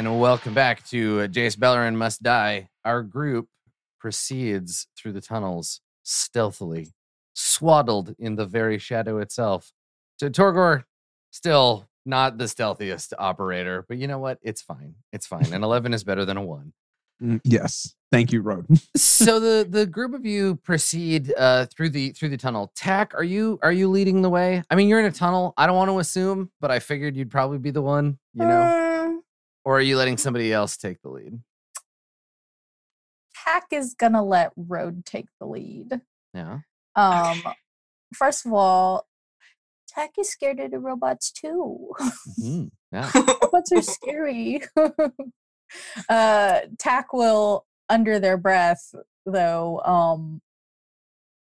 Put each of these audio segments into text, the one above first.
and welcome back to Jace Bellerin Must Die. Our group proceeds through the tunnels stealthily, swaddled in the very shadow itself. To Torgor, still not the stealthiest operator, but you know what? It's fine. It's fine. An 11 is better than a 1. Mm, Yes. Thank you, Road. so the the group of you proceed uh through the through the tunnel tack are you are you leading the way i mean you're in a tunnel i don't want to assume but i figured you'd probably be the one you know Mm, or are you letting somebody else take the lead Tack is gonna let Road take the lead. yeah Um, first of all, Tack is scared of the robots too. Mhm. yeah robots are scary. uh, Tack will, under their breath, though, um,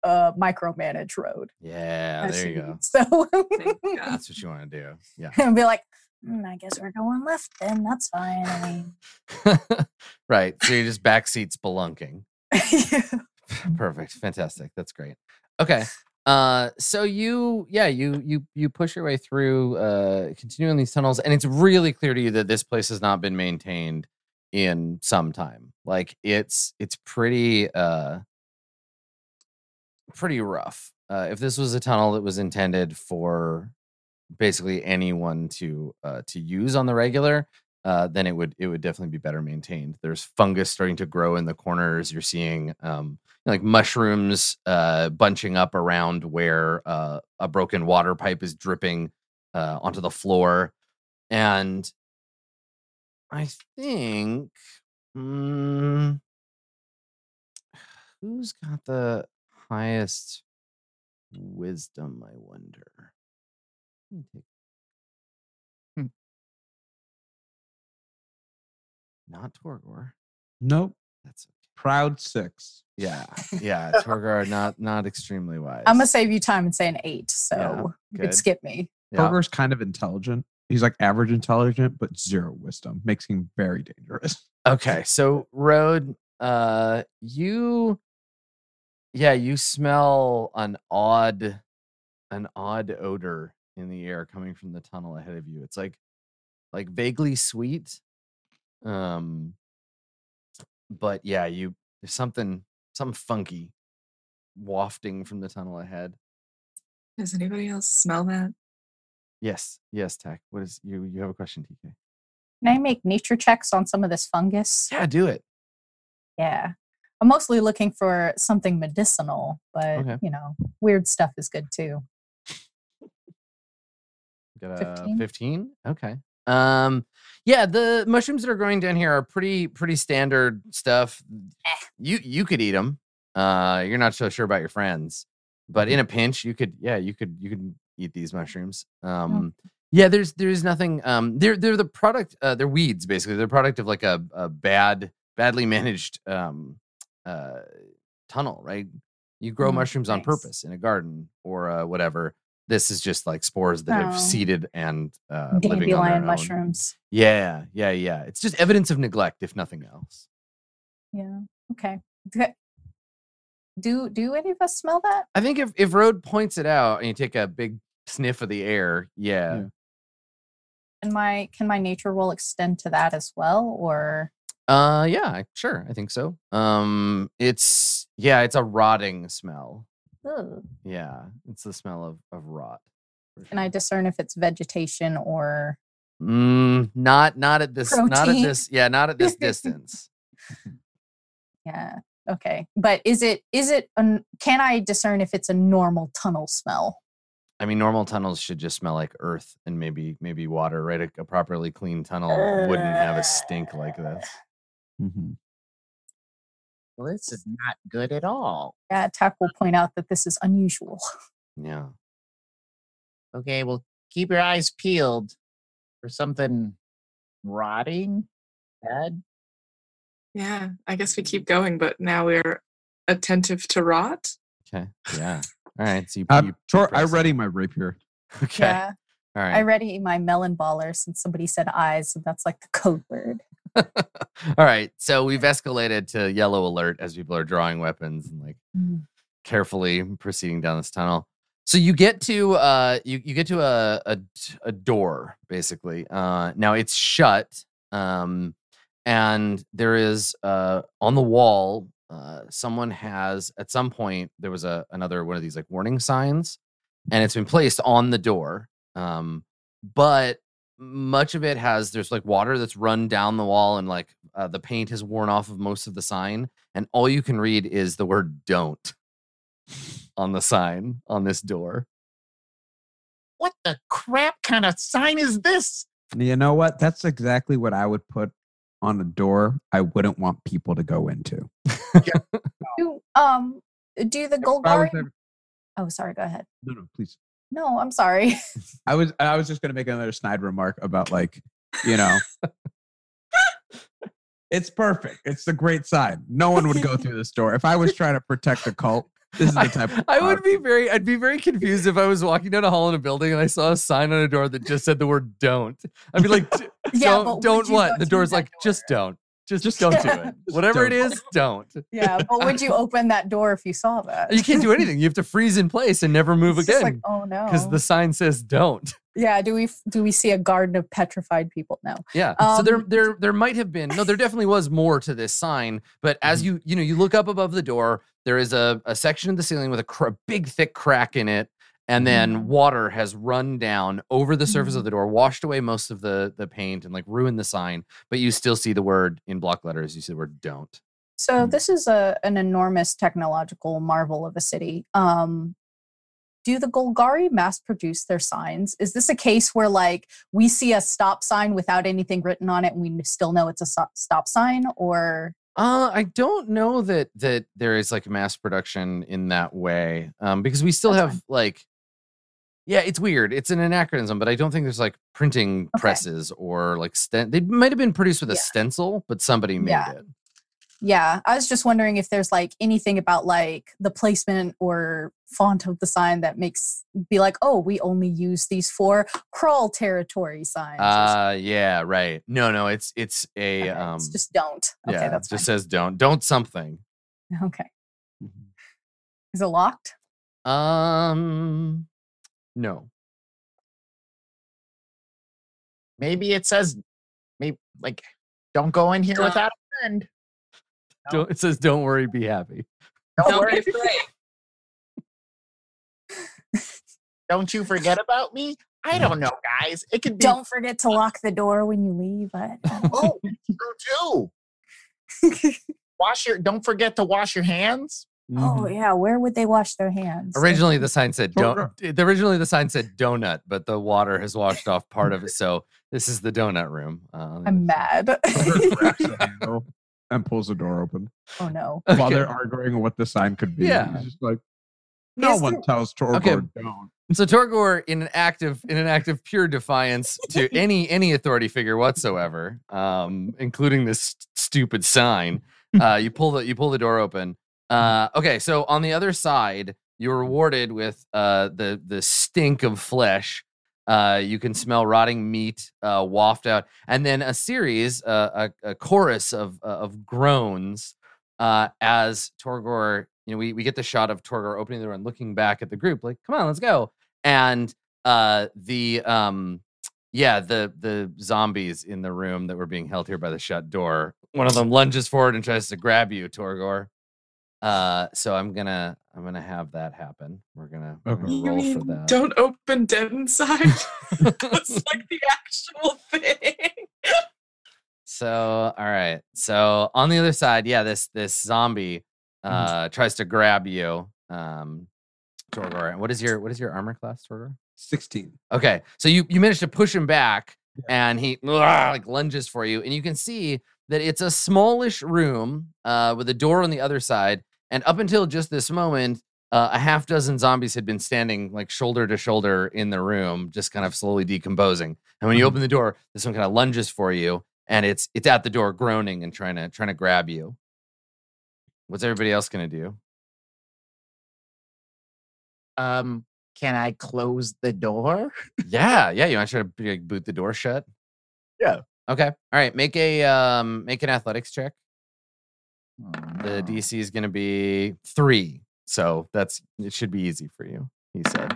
uh, micromanage Road. yeah there you go. So that's what you want to do yeah and be like, "Mm, I guess we're going left then. That's fine. I mean, right so you're just backseat spelunking Perfect. Fantastic. That's great. Okay. Uh so you yeah, you you you push your way through uh continuing these tunnels and it's really clear to you that this place has not been maintained in some time. Like it's it's pretty uh pretty rough. Uh if this was a tunnel that was intended for basically anyone to uh to use on the regular, uh, then it would it would definitely be better maintained. There's fungus starting to grow in the corners. You're seeing um, like mushrooms uh, bunching up around where uh, a broken water pipe is dripping uh, onto the floor, and I think mm, who's got the highest wisdom? I wonder. Me take not Torgor. Nope. That's Proud six. yeah, yeah. Torgor not not extremely wise. I'm gonna save you time and say an eight, so you could skip me. yeah. Torgor's kind of intelligent. He's like average intelligent, but zero wisdom. Makes him very dangerous. Okay, so Road, uh, you, yeah, you smell an odd, an odd odor in the air coming from the tunnel ahead of you. It's like, like vaguely sweet, um, but yeah, you there's something, something funky, wafting from the tunnel ahead. Does anybody else smell that? Yes, yes, Tech. What is you? You have a question, TK? Can I make nature checks on some of this fungus? Yeah, do it. Yeah. I'm mostly looking for something medicinal, but Okay. you know, weird stuff is good too. Got a 15? 15? Okay. Um yeah, the mushrooms that are growing down here are pretty pretty standard stuff. Eh. You you could eat them. Uh you're not so sure about your friends. But in a pinch, you could yeah, you could you could eat these mushrooms. Um yeah, there's there's nothing um they're they're the product uh they're weeds basically. They're product of like a, a bad badly managed um uh tunnel, right? You grow Mm, mushrooms on purpose in a garden or uh, whatever. This is just like spores that have Oh. seeded and uh, living on their Dandelion own. mushrooms. Yeah, yeah, yeah. It's just evidence of neglect, if nothing else. Yeah. Okay. Do- Do do any of us smell that? I think if if Road points it out and you take a big sniff of the air, yeah, Yeah. Can my can my nature roll extend to that as well? Or uh, yeah, sure, I think so. Um, it's yeah, it's a rotting smell. Ugh. Yeah, it's the smell of of rot. for can I discern if it's vegetation or Mm, not not at this not at this yeah not at this distance. yeah. Okay. But is it is it an, can I discern if it's a normal tunnel smell? I mean, normal tunnels should just smell like earth and maybe maybe water, right? A, a properly clean tunnel wouldn't have a stink like this. Mm-hmm. Well, this is not good at all. Yeah, Tack will point out that this is unusual. Yeah. Okay, well, keep your eyes peeled for something rotting, bad. Yeah, I guess we keep going, but now we're attentive to rot. Okay. Yeah. All right. So you, Uh, you Tor, I ready my rapier. Okay. Yeah. All I ready my melon baller since somebody said eyes, and that's like the code word. All right. So we've escalated to yellow alert as people are drawing weapons and like Mm. carefully proceeding down this tunnel. So you get to uh you, you get to a, a a door basically. Uh now it's shut. Um, and there is uh, on the wall, uh, someone has at some point there was a another one of these like warning signs, and it's been placed on the door. Um, but much of it has there's like water that's run down the wall, and like uh, the paint has worn off of most of the sign, and all you can read is the word "don't" on the sign on this door. What the crap kind of sign is this? You know what? That's exactly what I would put on a door I wouldn't want people to go into. Do, um, do the gold I was Golgari? ever- Oh, sorry. Go ahead. no, no, please. No, I'm sorry. I was I was just gonna make another snide remark about like, you know, it's perfect. It's a great sign. No one would go through this door. If I was trying to protect a cult, this is the I, type. Of I would be very I'd be very confused if I was walking down a hall in a building and I saw a sign on a door that just said the word don't. I'd be like, Yeah, don't don't what? The door's like, just don't. Just, Just- don't do it. Whatever it don't. is, don't. yeah, but would you open that door if you saw that? You can't do anything. You have to freeze in place and never move It's just like, again. oh no. Because the sign says don't. yeah, do we do we see a garden of petrified people? now? Yeah. so there Um, there there might have been no, there definitely was more to this sign, but as Mm-hmm. you you know, you look up above the door, there is a, a section of the ceiling with a cr- big thick crack in it. And then Mhm. water has run down over the surface of Mhm. the door, washed away most of the the paint and like ruined the sign. But you still see the word in block letters. You see the word "don't." So Mm. this is a an enormous technological marvel of a city. Um, do the Golgari mass produce their signs? Is this a case where like we see a stop sign without anything written on it and we still know it's a stop sign or Uh, I don't know that that there is like mass production in that way, um, because we still That's have fine. like, yeah, it's weird. It's an anachronism, but I don't think there's like printing Okay. presses or like sten- they might have been produced with a stencil, but somebody made Yeah. it. yeah, I was just wondering if there's like anything about like the placement or font of the sign that makes be like, oh, we only use these for crawl territory signs. Uh, yeah, right. No, no, it's it's a. Okay, um, it's just don't. Okay, yeah, that's it just says don't don't something. Okay. Is it locked? Um, no. Maybe it says, maybe like, don't go in here Don't. without a friend. No. Don't, it says don't worry, be happy. Don't, Don't worry, be afraid. don't you forget about me. I don't know, guys. It could be. Don't forget to lock the door when you leave. I, I don't Oh, true too. Wash your. Don't forget to wash your hands. Oh yeah, where would they wash their hands? Originally, the sign said Oh, don't. Originally, the sign said donut, but the water has washed off part of it. So this is the donut room. Uh, I'm mad. grabs the and pulls the door open oh no. while Okay. they're arguing what the sign could be. Yeah. He's just like, no Is one there- tells Torgor Okay. don't. So Torgor, in an act of in an act of pure defiance to any any authority figure whatsoever, um, including this st- stupid sign, uh, you pull the you pull the door open. Uh, okay, so on the other side, you're rewarded with uh, the the stink of flesh. Uh, you can smell rotting meat uh, waft out, and then a series, uh, a, a chorus of uh, of groans as Torgor. You know, we we get the shot of Torgor opening the door and looking back at the group, like, "Come on, let's go." And the um, yeah, the the zombies in the room that were being held here by the shut door. One of them lunges forward and tries to grab you, Torgor. Uh, so I'm gonna I'm gonna have that happen. We're gonna, we're gonna You roll mean for that. don't open dead inside? That's like the actual thing. So, all right. So on the other side, yeah, this this zombie Mm-hmm. uh tries to grab you. Um Torgor. And What is your what is your armor class, Torgor? 16. Okay. So you you manage to push him back Yeah. and he like lunges for you. And you can see that it's a smallish room uh with a door on the other side. And up until just this moment, uh, a half dozen zombies had been standing like shoulder to shoulder in the room, just kind of slowly decomposing. And when you Mhm. open the door, this one kind of lunges for you, and it's it's at the door, groaning and trying to trying to grab you. What's everybody else gonna do? Um, can I close the door? yeah, yeah. You want to try to like, boot the door shut? Yeah. Okay. All right. Make a um make an athletics check. The Oh, DC is gonna be three, so that's it should be easy for you. He said.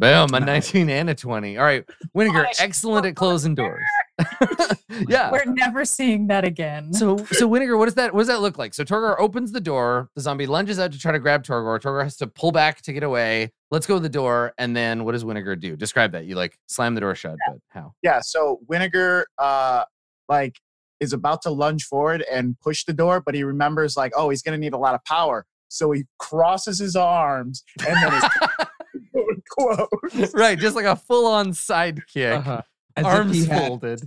Boom, a 19 and a 20. All right, Winnegar, Nice. excellent at closing doors. yeah. We're never seeing that again. So, so Winnegar, what does that what does that look like? So Torgor opens the door. The zombie lunges out to try to grab Torgor. Torgor has to pull back to get away. Let's go to the door, and then what does Winnegar do? Describe that. You like slam the door shut, but how? Yeah, so Winnegar uh like is about to lunge forward and push the door, but he remembers like, oh, he's gonna need a lot of power. So he crosses his arms and then his door closes. right, just like a full on sidekick, Uh-huh. Arms folded.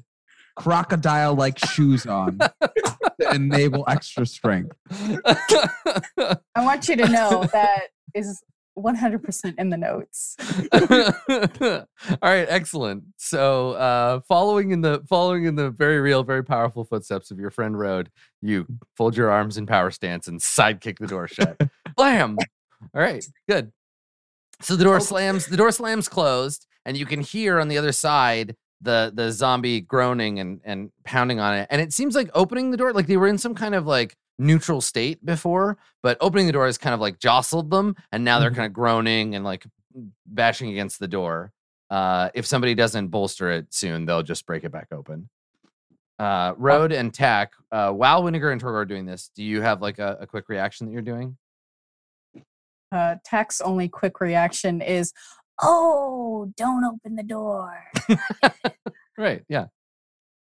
crocodile like shoes on to enable extra strength. I want you to know that is 100% in the notes. All right, excellent. So, uh, following in the following in the very real, very powerful footsteps of your friend Road, you fold your arms in power stance and sidekick the door shut. Blam! All right, good. So the door slams. The door slams closed, and you can hear on the other side the the zombie groaning and and pounding on it. And it seems like opening the door, like they were in some kind of like neutral state before, but opening the door has kind of like jostled them, and now they're Mhm. kind of groaning and like bashing against the door. Uh, if somebody doesn't bolster it soon, they'll just break it back open. Uh, Road and Tack, uh, while Winnegar and Torgor are doing this, do you have like a, a quick reaction that you're doing? Uh, Tech's only quick reaction is, oh, don't open the door. Right. Yeah.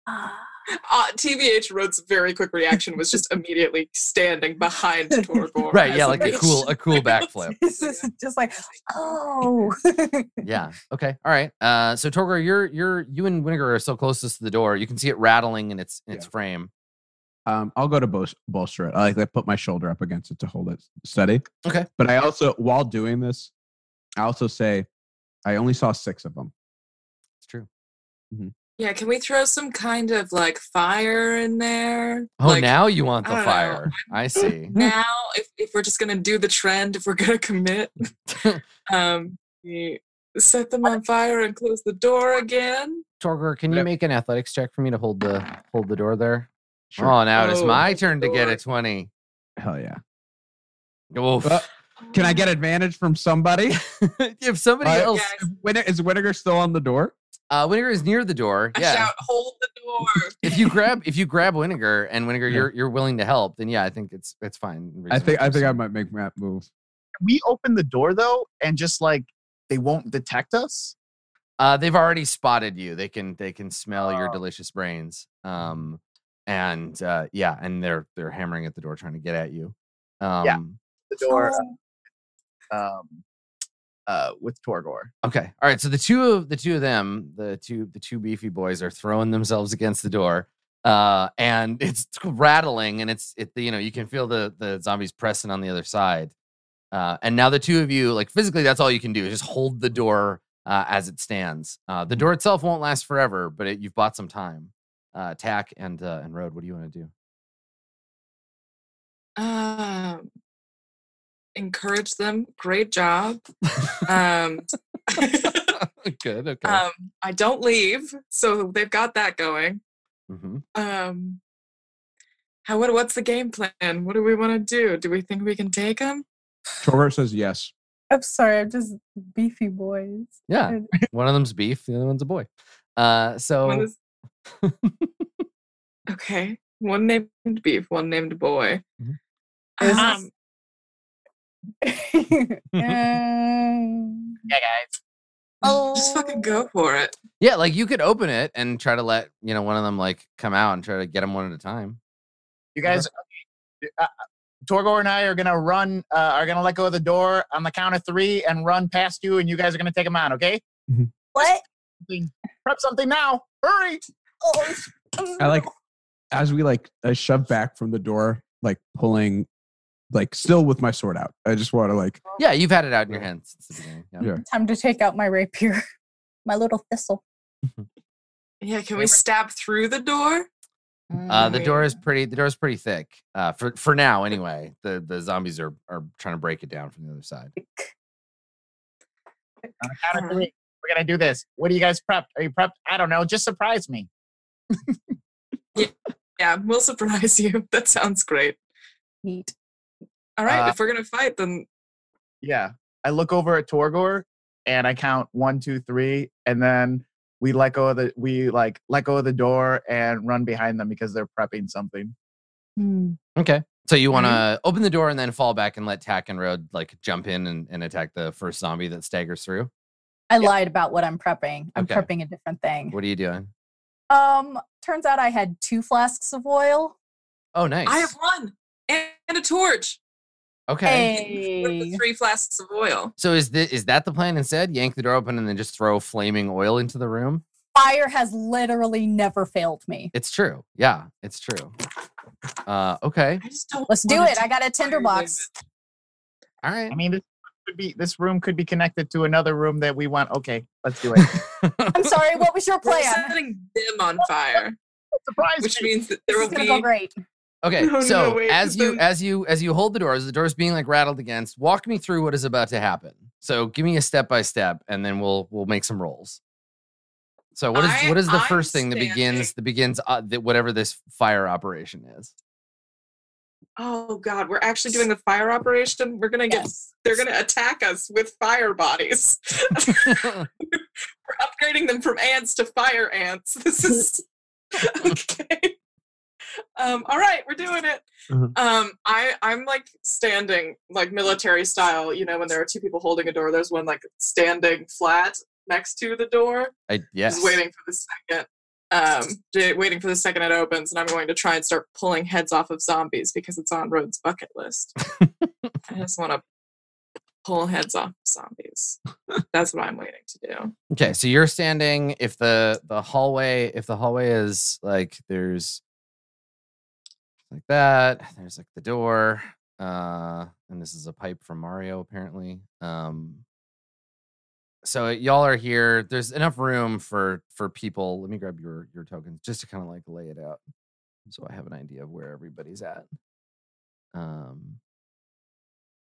Ah. Uh, TVH Road's very quick reaction was just immediately standing behind Torgor. Right. Yeah. Like a cool, a cool backflip. This is just like, oh. Yeah. Okay. All right. Uh, so Torgor, you're you're you and Winnegar are so closest to the door. You can see it rattling in its in its Yeah. frame. Um, I'll go to bol- bolster it. I like I put my shoulder up against it to hold it steady. Okay. But I also, while doing this, I also say, I only saw six of them. It's true. Yeah, can we throw some kind of like fire in there? Oh, like, now you want the don't know. fire. I see. now if, if we're just gonna do the trend, if we're gonna commit, um, we set them on fire and close the door again. Torgor, can you Yep. make an athletics check for me to hold the hold the door there? Sure. Oh, now it's Oh, my hold the turn to get a twenty. Hell yeah. Oof. Uh, Can I get advantage from somebody? if somebody Uh, else, Yes. Winne- is Winnegar still on the door? Uh, Winnegar is near the door. I Yeah. shout, hold the door. if you grab if you grab Winnegar and Winnegar, Yeah. you're you're willing to help, then yeah, I think it's it's fine. I think I think I might make that move. we open the door though and just like they won't detect us? Uh, they've already spotted you. They can they can smell your Oh. delicious brains. Um, and uh, yeah, and they're they're hammering at the door trying to get at you. Um, yeah, The door Oh. um uh with Torgor. Okay. All right. So the two of the two of them, the two the two beefy boys, are throwing themselves against the door, uh, and it's rattling, and it's it. You know, you can feel the the zombies pressing on the other side, uh, and now the two of you, like physically, that's all you can do is just hold the door uh, as it stands. Uh, the door itself won't last forever, but it, you've bought some time. Uh, Tack and uh, and Road, what do you want to do? Um, encourage them. Great job. Um, Good. Okay. um, I don't leave, so they've got that going. hmm Um, how what what's the game plan? What do we want to do? Do we think we can take them? Torgor says yes. I'm sorry, I'm just beefy boys. Yeah. One of them's beef. The other one's a boy. Uh, so One is- okay, one named beef, one named boy. Mhm. Um, Um, Yeah, guys. just fucking go for it. Yeah, like you could open it and try to let you know one of them like come out and try to get them one at a time. You guys uh, Torgor and I are gonna run uh, are gonna let go of the door on the count of three and run past you and you guys are gonna take them out. okay? what? Prep something now. Hurry. Oh, I like as we like I shove back from the door, like pulling, like still with my sword out. I just want to like Yeah, you've had it out in your hands since the. Yeah. Yeah. Time to take out my rapier, my little thistle. Yeah, can we stab through the door? Uh, the door is pretty. The door is pretty thick. Uh, for for now anyway. The the zombies are are trying to break it down from the other side. On the count of three, we're gonna do this. What are you guys prepped? Are you prepped? I don't know. Just surprise me. yeah, Yeah, we'll surprise you. That sounds great. Neat. All right, Uh, if we're gonna fight, then Yeah. I look over at Torgor and I count one, two, three, and then we let go of the we like let go of the door and run behind them because they're prepping something. Hmm. Okay. So you want to Mm-hmm. open the door and then fall back and let Tack and Road like jump in and, and attack the first zombie that staggers through. I lied about what I'm prepping. I'm Okay. prepping a different thing. What are you doing? Um, turns out I had two flasks of oil. Oh, nice. I have one and, and a torch. Okay. With the Hey. three flasks of oil. So is the, is that the plan instead? Yank the door open and then just throw flaming oil into the room? Fire has literally never failed me. It's true. Yeah, it's true. Uh, okay. I just don't. Let's do it. I got a tinderbox. All right. I mean, this could be this room could be connected to another room that we want. Okay, let's do it. I'm sorry, what was your We're plan? setting them on fire, Surprise! which me. means that there This will be go great. Okay, No, no, so wait, as you as you as you hold the doors, the door's being like rattled against. Walk me through what is about to happen. So give me a step by step, and then we'll we'll make some rolls. So what is I- what is the I'm first thing that begins that begins uh, that whatever this fire operation is? Oh God, we're actually doing the fire operation. We're gonna get. Yes. They're gonna attack us with fire bodies. we're upgrading them from ants to fire ants. This is okay. Um, all right, we're doing it. Mhm. Um, I I'm like standing like military style. You know, when there are two people holding a door, there's one like standing flat next to the door, I yes. just waiting for the second. Um, waiting for the second it opens, and I'm going to try and start pulling heads off of zombies because it's on Rhodes' bucket list. I just want to pull heads off zombies. That's what I'm waiting to do. Okay, so you're standing. If the the hallway, if the hallway is like there's like that, there's like the door, uh, and this is a pipe from Mario apparently. Um, so y'all are here. There's enough room for for people. Let me grab your your tokens just to kind of like lay it out, so I have an idea of where everybody's at. Um,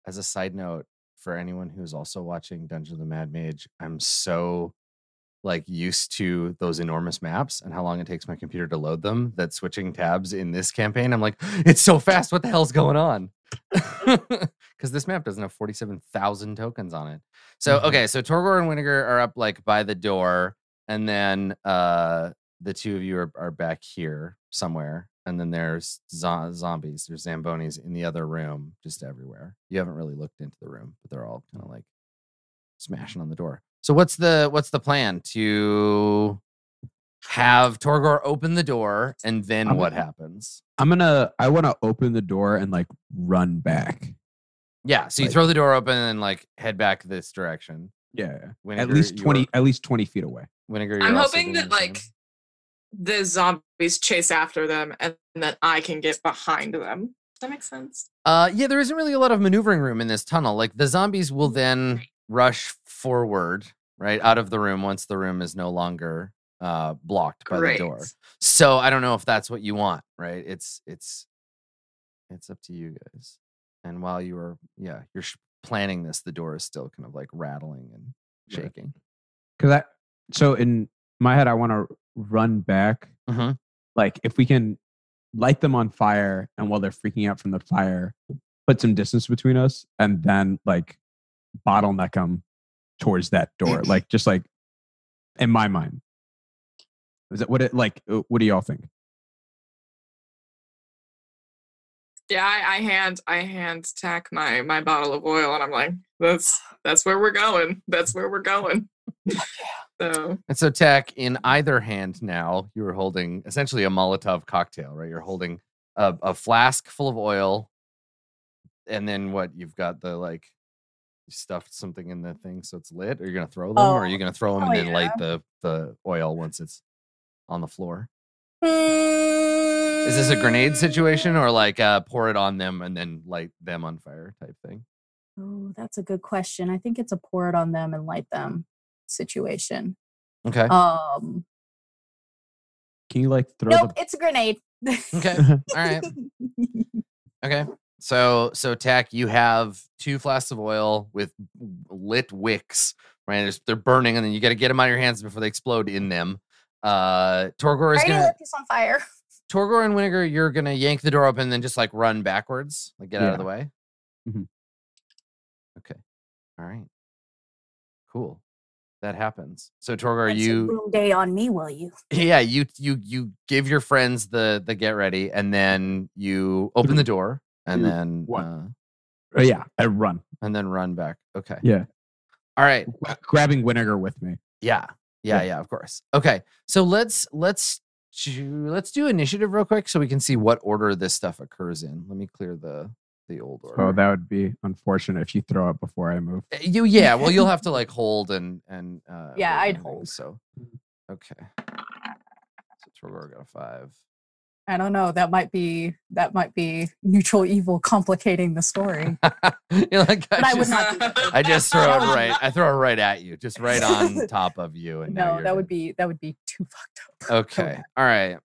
as a side note, for anyone who's also watching Dungeon of the Mad Mage, I'm so like used to those enormous maps and how long it takes my computer to load them that switching tabs in this campaign, I'm like, it's so fast. What the hell's going on? Because this map doesn't have 47,000 tokens on it. So, Mhm. okay, so Torgor and Winnegar are up like by the door, and then uh the two of you are, are back here somewhere. And then there's zo- zombies, there's Zambonis in the other room, just everywhere. You haven't really looked into the room, but they're all kind of like smashing on the door. So what's the what's the plan to have Torgor open the door and then I'm what gonna- happens? I'm gonna. I want to open the door and like run back. Yeah, so you Like- throw the door open and like head back this direction. Yeah, yeah. Vinegar, at least twenty. At least twenty feet away. Vinegar, I'm hoping that like the zombies chase after them and that I can get behind them. Does that make sense? Uh, yeah, there isn't really a lot of maneuvering room in this tunnel. Like the zombies will then rush forward, right, out of the room once the room is no longer uh blocked by Great. the door. So I don't know if that's what you want, right? It's it's it's up to you guys. And while you are, yeah, you're sh- planning this, the door is still kind of like rattling and shaking. Because I. So in my head, I want to run back. Mhm. Like if we can light them on fire, and while they're freaking out from the fire, put some distance between us, and then like bottleneck them towards that door. like just like in my mind. Is that what it like? uh, What do y'all think? Yeah, I, I hand I hand tack my my bottle of oil and I'm like, that's that's where we're going. That's where we're going. so And so, Tech, in either hand now, you are holding essentially a Molotov cocktail, right? You're holding a, a flask full of oil, and then what? You've got the like you stuffed something in the thing so it's lit. Are you're gonna throw them, or are Oh. you gonna throw them Oh, and then light the the oil once it's on the floor? Is Is this a grenade situation, or like uh, pour it on them and then light them on fire type thing? Oh, that's a good question. I think it's a pour it on them and light them situation. Okay. Um, Can you like throw nope, it's a grenade. Okay. All right. Okay. So so Tack, you have two flasks of oil with lit wicks, right? There's, they're burning, and then you got to get them out of your hands before they explode in them. Uh Torgor is gonna this on fire. Torgor and Winnegar, you're gonna yank the door open and then just like run backwards, like get out of the way. Mhm. Okay. All right. Cool. that happens. So Torgor, That's a you boom day on me, will you? yeah you you you give your friends the the get ready, and then you open the door, and two, then one. uh, Oh, yeah, I run. and then run back. Okay. Yeah. All right. Grabbing Winnegar with me. Yeah. Yeah, Yeah. yeah, of course. Okay. So let's let's do, let's do initiative real quick so we can see what order this stuff occurs in. Let me clear the the old order. Oh, that would be unfortunate if you throw it before I move. Uh, you yeah, well you'll have to like hold and and uh Yeah, I'd hold. So okay. So Torgor got a five. I don't know. That might be that might be neutral evil complicating the story. You're like, But I would just, not. I just throw it right. I throw it right at you, just right on top of you. And no, that would be that would be too fucked up. Okay. All right.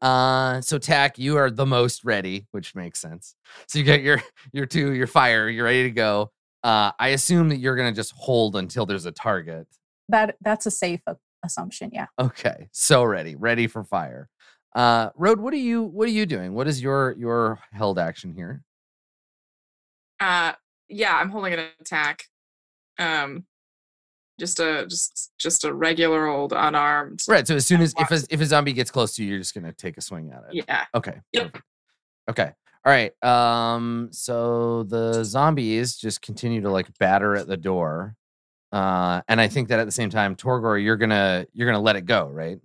Uh so Tack, you are the most ready, which makes sense. So you get your your two, your fire, you're ready to go. Uh I assume that you're gonna just hold until there's a target. That that's a safe assumption. Yeah. Okay. So ready, ready for fire. Uh Road, what are you what are you doing? What is your your held action here? Uh, yeah, I'm holding an attack. Um, just a just just a regular old unarmed. Right. So as soon as if a, if a zombie gets close to you, you're just gonna take a swing at it. Yeah. Okay. Yep. perfect. Okay. All right. Um. So the zombies just continue to like batter at the door, uh, and I think that at the same time, Torgor, you're gonna you're gonna let it go, right?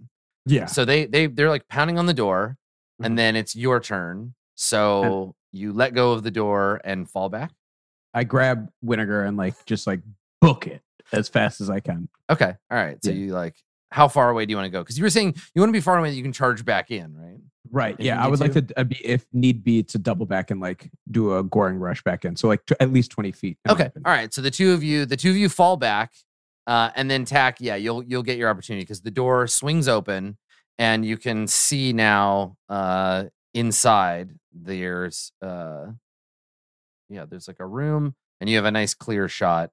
Yeah. So they they they're like pounding on the door, Mhm. and then it's your turn. So you let go of the door and fall back. I grab Winnegar and like just like book it as fast as I can. Okay. All right. So Yeah. you like how far away do you want to go? Because you were saying you want to be far away that you can charge back in, right? Right. If Yeah. I would like to. to uh, be, if need be, to double back and like do a goring rush back in. So like to at least 20 feet. Okay. All right. So the two of you, the two of you fall back, uh, and then tack. Yeah, you'll you'll get your opportunity because the door swings open, and you can see now uh, inside. There's uh, yeah, there's like a room, and you have a nice clear shot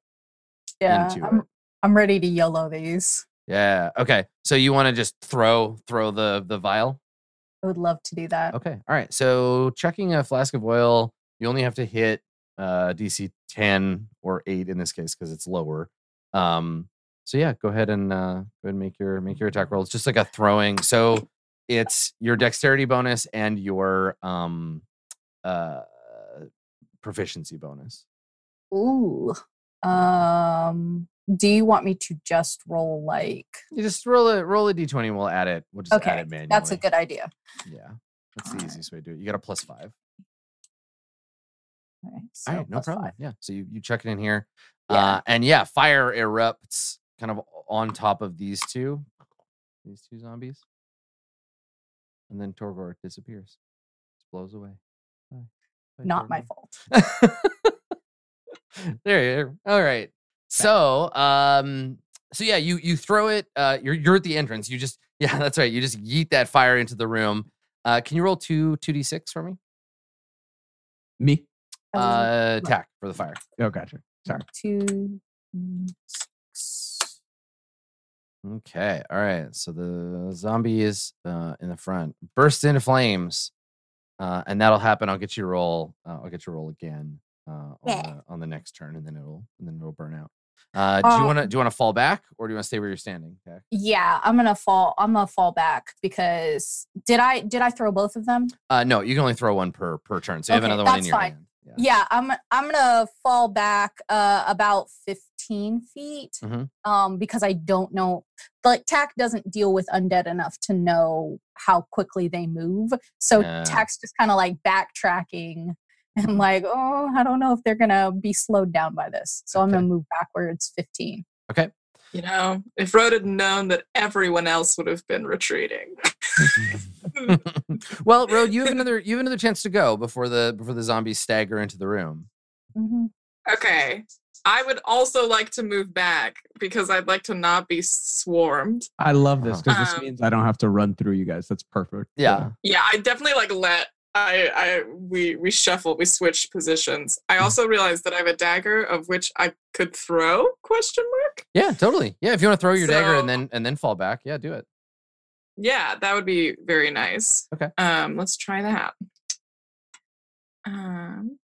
Yeah. into I'm, it. I'm ready to yellow these. Yeah. Okay. So you want to just throw throw the the vial? I would love to do that. Okay. All right. So chucking a flask of oil, you only have to hit uh DC 10 or 8 in this case because it's lower. Um so yeah, go ahead and uh go ahead and make your make your attack roll. It's just like a throwing. So it's your dexterity bonus and your um uh proficiency bonus. Ooh. Um. Do you want me to just roll like? You just roll a roll a d20 and we'll add it. We'll just add it manually. that's a good idea. Yeah. That's the easiest way to do it. You got a plus five. All right. All so right, no problem. five. Yeah. So you, you chuck it in here. Yeah. Uh, and yeah, fire erupts kind of on top of these two, these two zombies. And then Torgor disappears. Just blows away. Bye. Bye, Not my fault. there you are. All right. So, um, so yeah, you you throw it. Uh, you're you're at the entrance. You just yeah, that's right. You just yeet that fire into the room. Uh, can you roll two two d six for me? Me? Uh, attack for the fire. Oh, gotcha. Sorry. two, mm, six. Okay. All right. So the zombie is uh, in the front, Burst into flames, uh, and that'll happen. I'll get you roll. Uh, I'll get you roll again uh, on, Yeah. the, on the next turn, and then it'll and then it'll burn out. Uh, do you want to Um, do you want to fall back, or do you want to stay where you're standing? Okay. Yeah, I'm gonna fall. I'm gonna fall back because did I did I throw both of them? Uh, no, you can only throw one per per turn. So you have another one in your fine. hand. Yeah. Yeah, I'm I'm gonna fall back uh about 15 feet. Mhm. Um, because I don't know like Tack doesn't deal with undead enough to know how quickly they move. So Yeah. Tack's just kind of like backtracking and like, oh, I don't know if they're gonna be slowed down by this. So I'm gonna move backwards 15. You know, if Rhoda had known that everyone else would have been retreating. well, Road, you have another you have another chance to go before the before the zombies stagger into the room. Mhm. Okay. I would also like to move back because I'd like to not be swarmed. I love this because this Um, means I don't have to run through you guys. That's perfect. Yeah. Yeah, I definitely like let I I we we shuffle, we switch positions. I also realized that I have a dagger of which I could throw question mark. Yeah, totally. Yeah, if you want to throw your dagger and then and then fall back, yeah, do it. Yeah, that would be very nice. Okay. Um, let's try that. Um,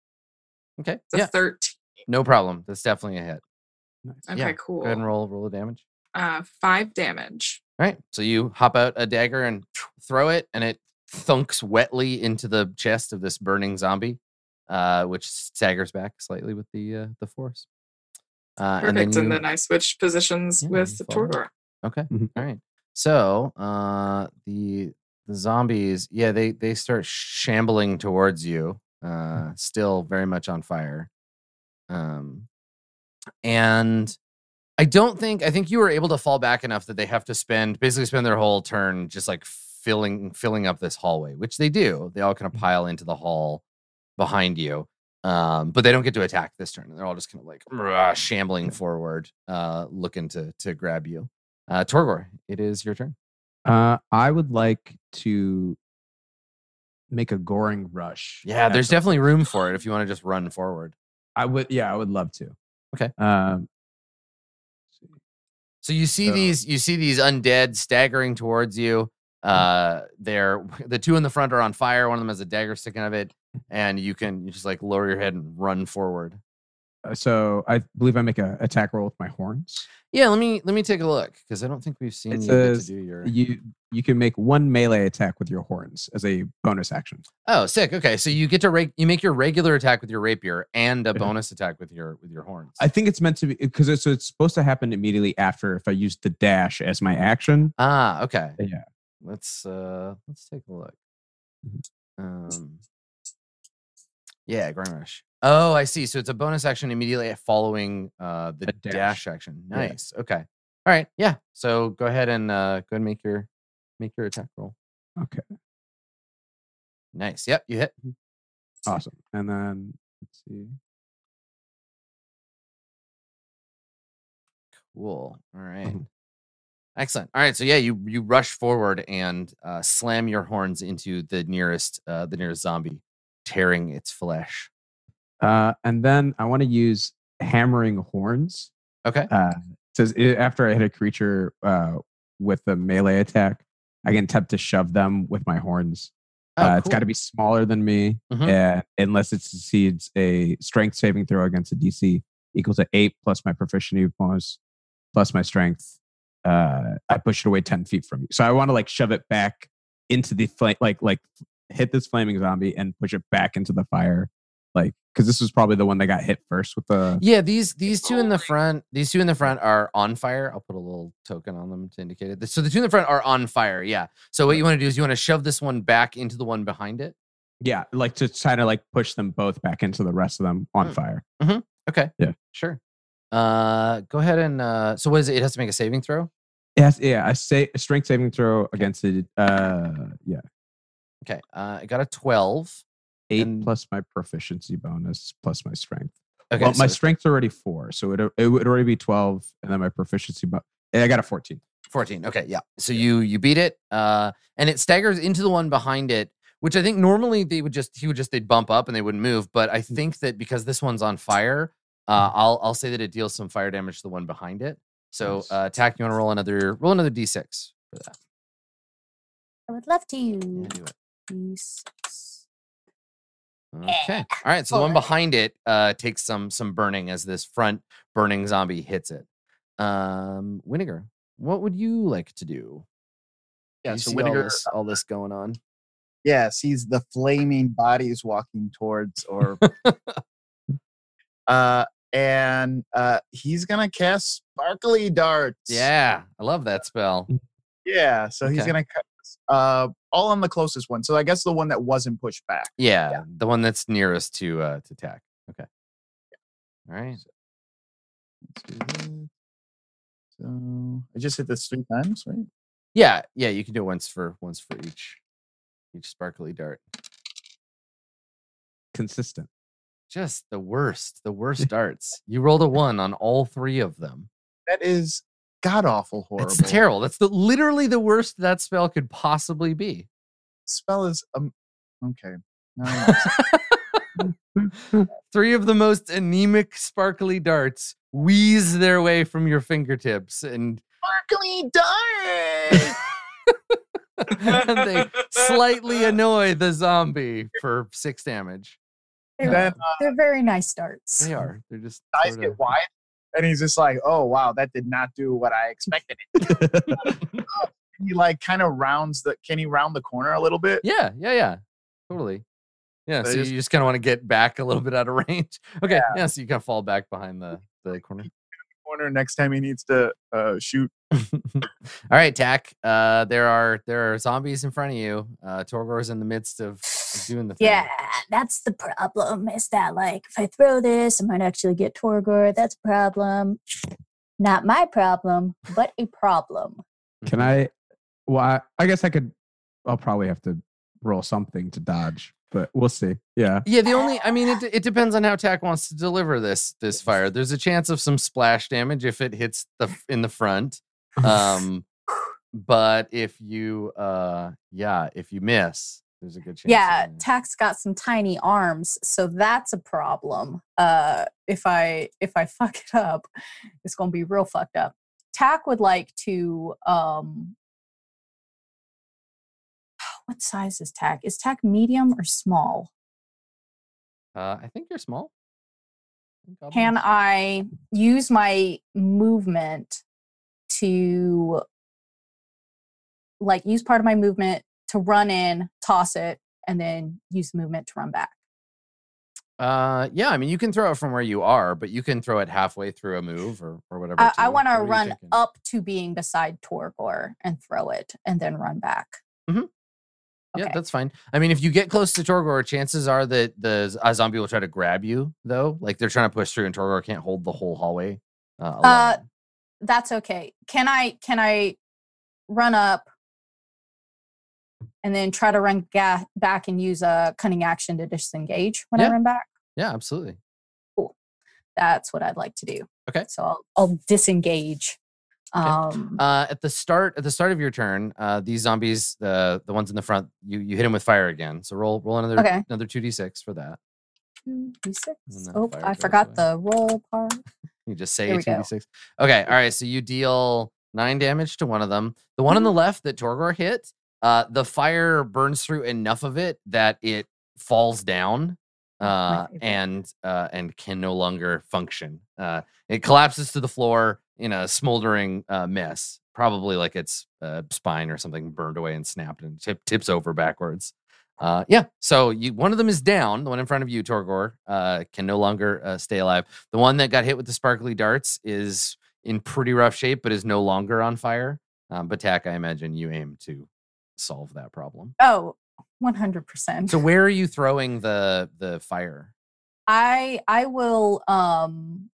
Okay. a Yeah, 13. no problem. That's definitely a hit. Nice. Okay, Yeah, cool. Go ahead and roll roll the damage. Uh, five damage. All right. So you hop out a dagger and throw it, and it thunks wetly into the chest of this burning zombie, uh, which staggers back slightly with the uh, the force. Uh, and then Perfect. you, And then I switch positions Yeah, with you follow. Torgor. Okay. Mhm. All right. So uh the the zombies, yeah, they they start shambling towards you, uh still very much on fire. Um and I don't think I think you were able to fall back enough that they have to spend basically spend their whole turn just like filling filling up this hallway, which they do. They all kind of pile into the hall behind you. Um, but they don't get to attack this turn. They're all just kind of like "Rah," shambling forward, uh, looking to to grab you. Uh, Torgor, it is your turn. Uh, I would like to make a goring rush. Yeah, there's the- definitely room for it if you want to just run forward. I would. Yeah, I would love to. Okay. Um, So you see So- these you see these undead staggering towards you. Uh, they're the two in the front are on fire. One of them has a dagger sticking out of it, and you can you just like lower your head and run forward. uh, so I believe I make a attack roll with my horns. Yeah, let me let me take a look because I don't think we've seen It you get to do your. You you can make one melee attack with your horns as a bonus action. Oh, sick. Okay, so you get to ra- you make your regular attack with your rapier and a Yeah. bonus attack with your with your horns. I think it's meant to be because it's, it's supposed to happen immediately after if I use the dash as my action. ah, okay. Yeah. Let's uh let's take a look. Mhm. Um Yeah, Goring Rush. Oh, I see. So it's a bonus action immediately following uh the dash. dash. action. Yeah. Nice. Okay. All right. Yeah. So go ahead and uh go ahead and make your make your attack roll. Okay. Nice. Yep, you hit. Awesome. And then let's see. Cool. All right. Excellent. All right. So yeah, you you rush forward and uh, slam your horns into the nearest uh, the nearest zombie, tearing its flesh. Uh, and then I want to use hammering horns. Okay. Uh, says after I hit a creature uh, with a melee attack, I can attempt to shove them with my horns. Oh, uh, It's got to be smaller than me, Mhm. uh, unless it succeeds a strength saving throw against a DC equal to eight plus my proficiency bonus plus my strength. Uh, I push it away ten feet from you. So I want to like shove it back into the flame, like like hit this flaming zombie and push it back into the fire, like because this was probably the one that got hit first with the. Yeah, these these two in the front, these two in the front are on fire. I'll put a little token on them to indicate it. So the two in the front are on fire. Yeah. So what you want to do is you want to shove this one back into the one behind it. Yeah, like to try to like push them both back into the rest of them on Mm. fire. Okay. Yeah. Sure. Uh, go ahead and uh, so what is it? It has to make a saving throw. Yes, yeah, I say a strength saving throw against it. Uh, yeah, Okay. Uh, I got a twelve. eight And- plus my proficiency bonus plus my strength. Okay. well, my strength's already four, so it it would already be twelve, and then my proficiency. But I got a fourteen. 14 okay yeah so you you beat it uh and it staggers into the one behind it which i think normally they would just he would just they'd bump up and they wouldn't move but i Mm. think that because this one's on fire uh i'll i'll say that it deals some fire damage to the one behind it. So Nice. uh attack you want to roll another roll another d6 for that. I would love to. yeah, do it. D6. okay. All right so the one behind it uh takes some some burning as this front burning zombie hits it. Um Winnegar, what would you like to do? Yeah, you so see all this, all this going on? Yeah, sees the flaming bodies walking towards or uh and uh he's gonna cast sparkly darts. yeah i love that spell Yeah. So he's gonna cast uh all on the closest one. So I guess the one that wasn't pushed back. Yeah, the one that's nearest to uh to tack. Okay. All right. Let's do this. So I just hit this three times, right? Yeah, yeah, you can do it once for once for each each sparkly dart. Consistent. Just the worst, the worst darts. You rolled a one on all three of them. That is god awful horrible. It's terrible. That's the literally the worst that spell could possibly be. Spell is um okay. No, Three of the most anemic sparkly darts wheeze their way from your fingertips and sparkly darts. and they slightly annoy the zombie for six damage. They're, then uh, they're very nice darts. They are. They're just eyes sorta- get wide. and he's just like, "Oh wow, that did not do what I expected it." he like kind of rounds the. Can he round the corner a little bit? Yeah, yeah, yeah. Totally. Yeah. So So just- you just kind of want to get back a little bit out of range. Okay. Yeah. so you kind of fall back behind the the corner. Corner next time he needs to uh, shoot. All right, Tack. Uh, there are there are zombies in front of you. Uh, Torgor's in the midst of, of doing the thing. Yeah, that's the problem. Is that like if I throw this, I might actually get Torgor. That's a problem. Not my problem, but a problem. Can I? Well, I, I guess I could. I'll probably have to roll something to dodge, but we'll see. Yeah. Yeah, the only I mean it it depends on how Tack wants to deliver this this fire. There's a chance of some splash damage if it hits the in the front. Um but if you uh yeah, if you miss, there's a good chance. Yeah, Tack's got some tiny arms, so that's a problem. Uh, if I if I fuck it up, it's gonna be real fucked up. Tack would like to um. What size is Tack? Is Tack medium or small? uh I think you're small. Can I use my movement to like use part of my movement to run in, toss it, and then use movement to run back? Uh yeah, I mean you can throw it from where you are, but you can throw it halfway through a move or or whatever. I, I want to What are you run up to being beside Torgor and throw it, and then run back. Mhm. Yeah, that's fine. I mean, if you get close to Torgor, chances are that the a zombie will try to grab you, though. Like they're trying to push through, and Torgor can't hold the whole hallway. Uh, Uh. That's okay. Can I can I run up and then try to run ga- back and use a cunning action to disengage when Yeah. I run back? yeah, absolutely. Cool. That's what I'd like to do. Okay. So I'll, I'll disengage. Okay. Um, Uh, at the start, at the start of your turn, uh, these zombies, the the ones in the front, you you hit them with fire again. So roll roll another Okay. another two d six for that. two d6. Oh, I forgot away. the roll part. You just say two d six. Okay, all right. So you deal nine damage to one of them. The one on Mm-hmm. the left that Torgor hit, uh, the fire burns through enough of it that it falls down uh, and uh, and can no longer function. Uh, it collapses to the floor in a smoldering uh, mess, probably like its uh, spine or something burned away and snapped and tip, tips over backwards. Uh, yeah, so you, one of them is down. The one in front of you, Torgor, uh, can no longer uh, stay alive. The one that got hit with the sparkly darts is in pretty rough shape, but is no longer on fire. Um, but Tack, I imagine you aim to solve that problem. Oh, 100%. So where are you throwing the the fire? I I will um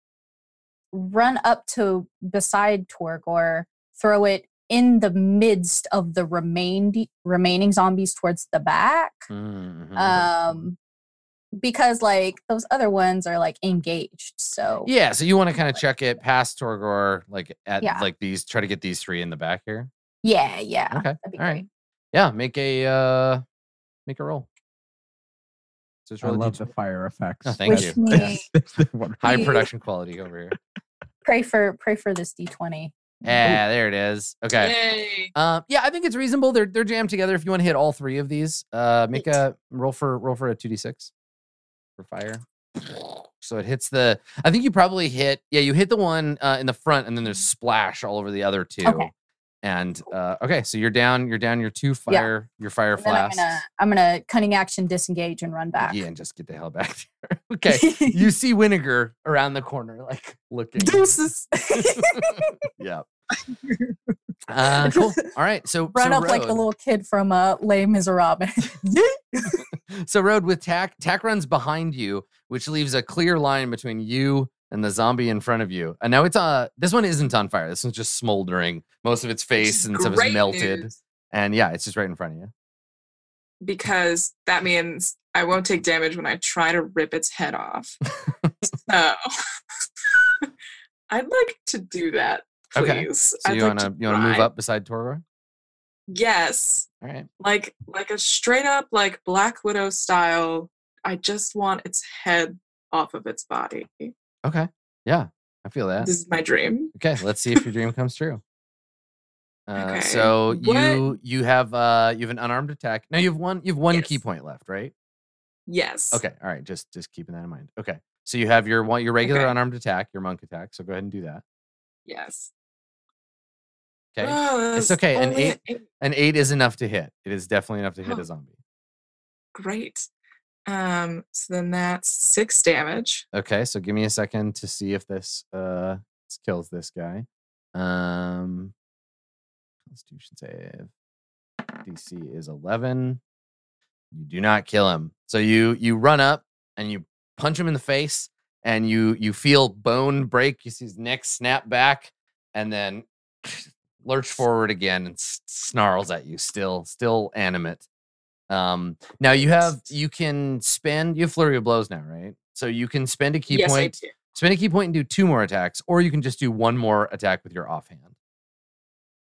run up to beside Torgor, throw it in the midst of the remained remaining zombies towards the back. Mhm. Um because like those other ones are like engaged. So yeah, so you want to kind of check it past Torgor, like at Yeah. like these. Try to get these three in the back here. yeah, yeah. Okay, That'd be all right. Great. Yeah, make a uh make a roll. So it's I roll a love D20. the fire effects. Oh, thank Wish you. me high production quality over here. pray for pray for this D20. Yeah, there it is. Okay. Yay. Um, yeah, I think it's reasonable. They're they're jammed together. If you want to hit all three of these, uh, make Sweet. a roll for roll for a two d six for fire. So it hits the. I think you probably hit. Yeah, you hit the one uh, in the front, and then there's splash all over the other two. Okay. And uh, okay, so you're down. You're down your two fire. Your fire And I'm gonna I'm gonna cunning action disengage and run back. Yeah, and just get the hell back there. okay, you see Winnegar around the corner, like looking. Deuces. yeah. Uh, cool. All right. So Run so up like the little kid from uh, Les Miserables. so road with tack tack runs behind you which leaves a clear line between you and the zombie in front of you and now it's uh this one isn't on fire this one's just smoldering most of its face and stuff is melted news, and yeah it's just right in front of you because that means I won't take damage when I try to rip its head off. so I'd like to do that, Okay. please. so I'd you like want to to you want to move up beside Torgor? Yes, all right like like a straight up like Black Widow style. I just want its head off of its body. Okay yeah i feel that This is my dream. okay let's see if your dream comes true uh, Okay, so what- you you have uh you have an unarmed attack now you have one you have one ki point left right Yes. Okay, all right. Just just keeping that in mind. Okay, So you have your one your regular Okay. unarmed attack, your monk attack. So go ahead and do that. Yes. Okay. Oh, It's okay, an only eight- An eight is enough to hit. It is definitely enough to hit Huh. a zombie. Great. Um, so then that's six damage. Okay, so give me a second to see if this uh kills this guy. Um Constitution save. DC is 11. You do not kill him. So you you run up and you punch him in the face and you you feel bone break, you see his neck snap back and then lurch forward again and snarls at you still still animate. Um now you have you can spend you have flurry of blows now, right? So you can spend a ki yes, point spend a ki point and do two more attacks, or you can just do one more attack with your offhand.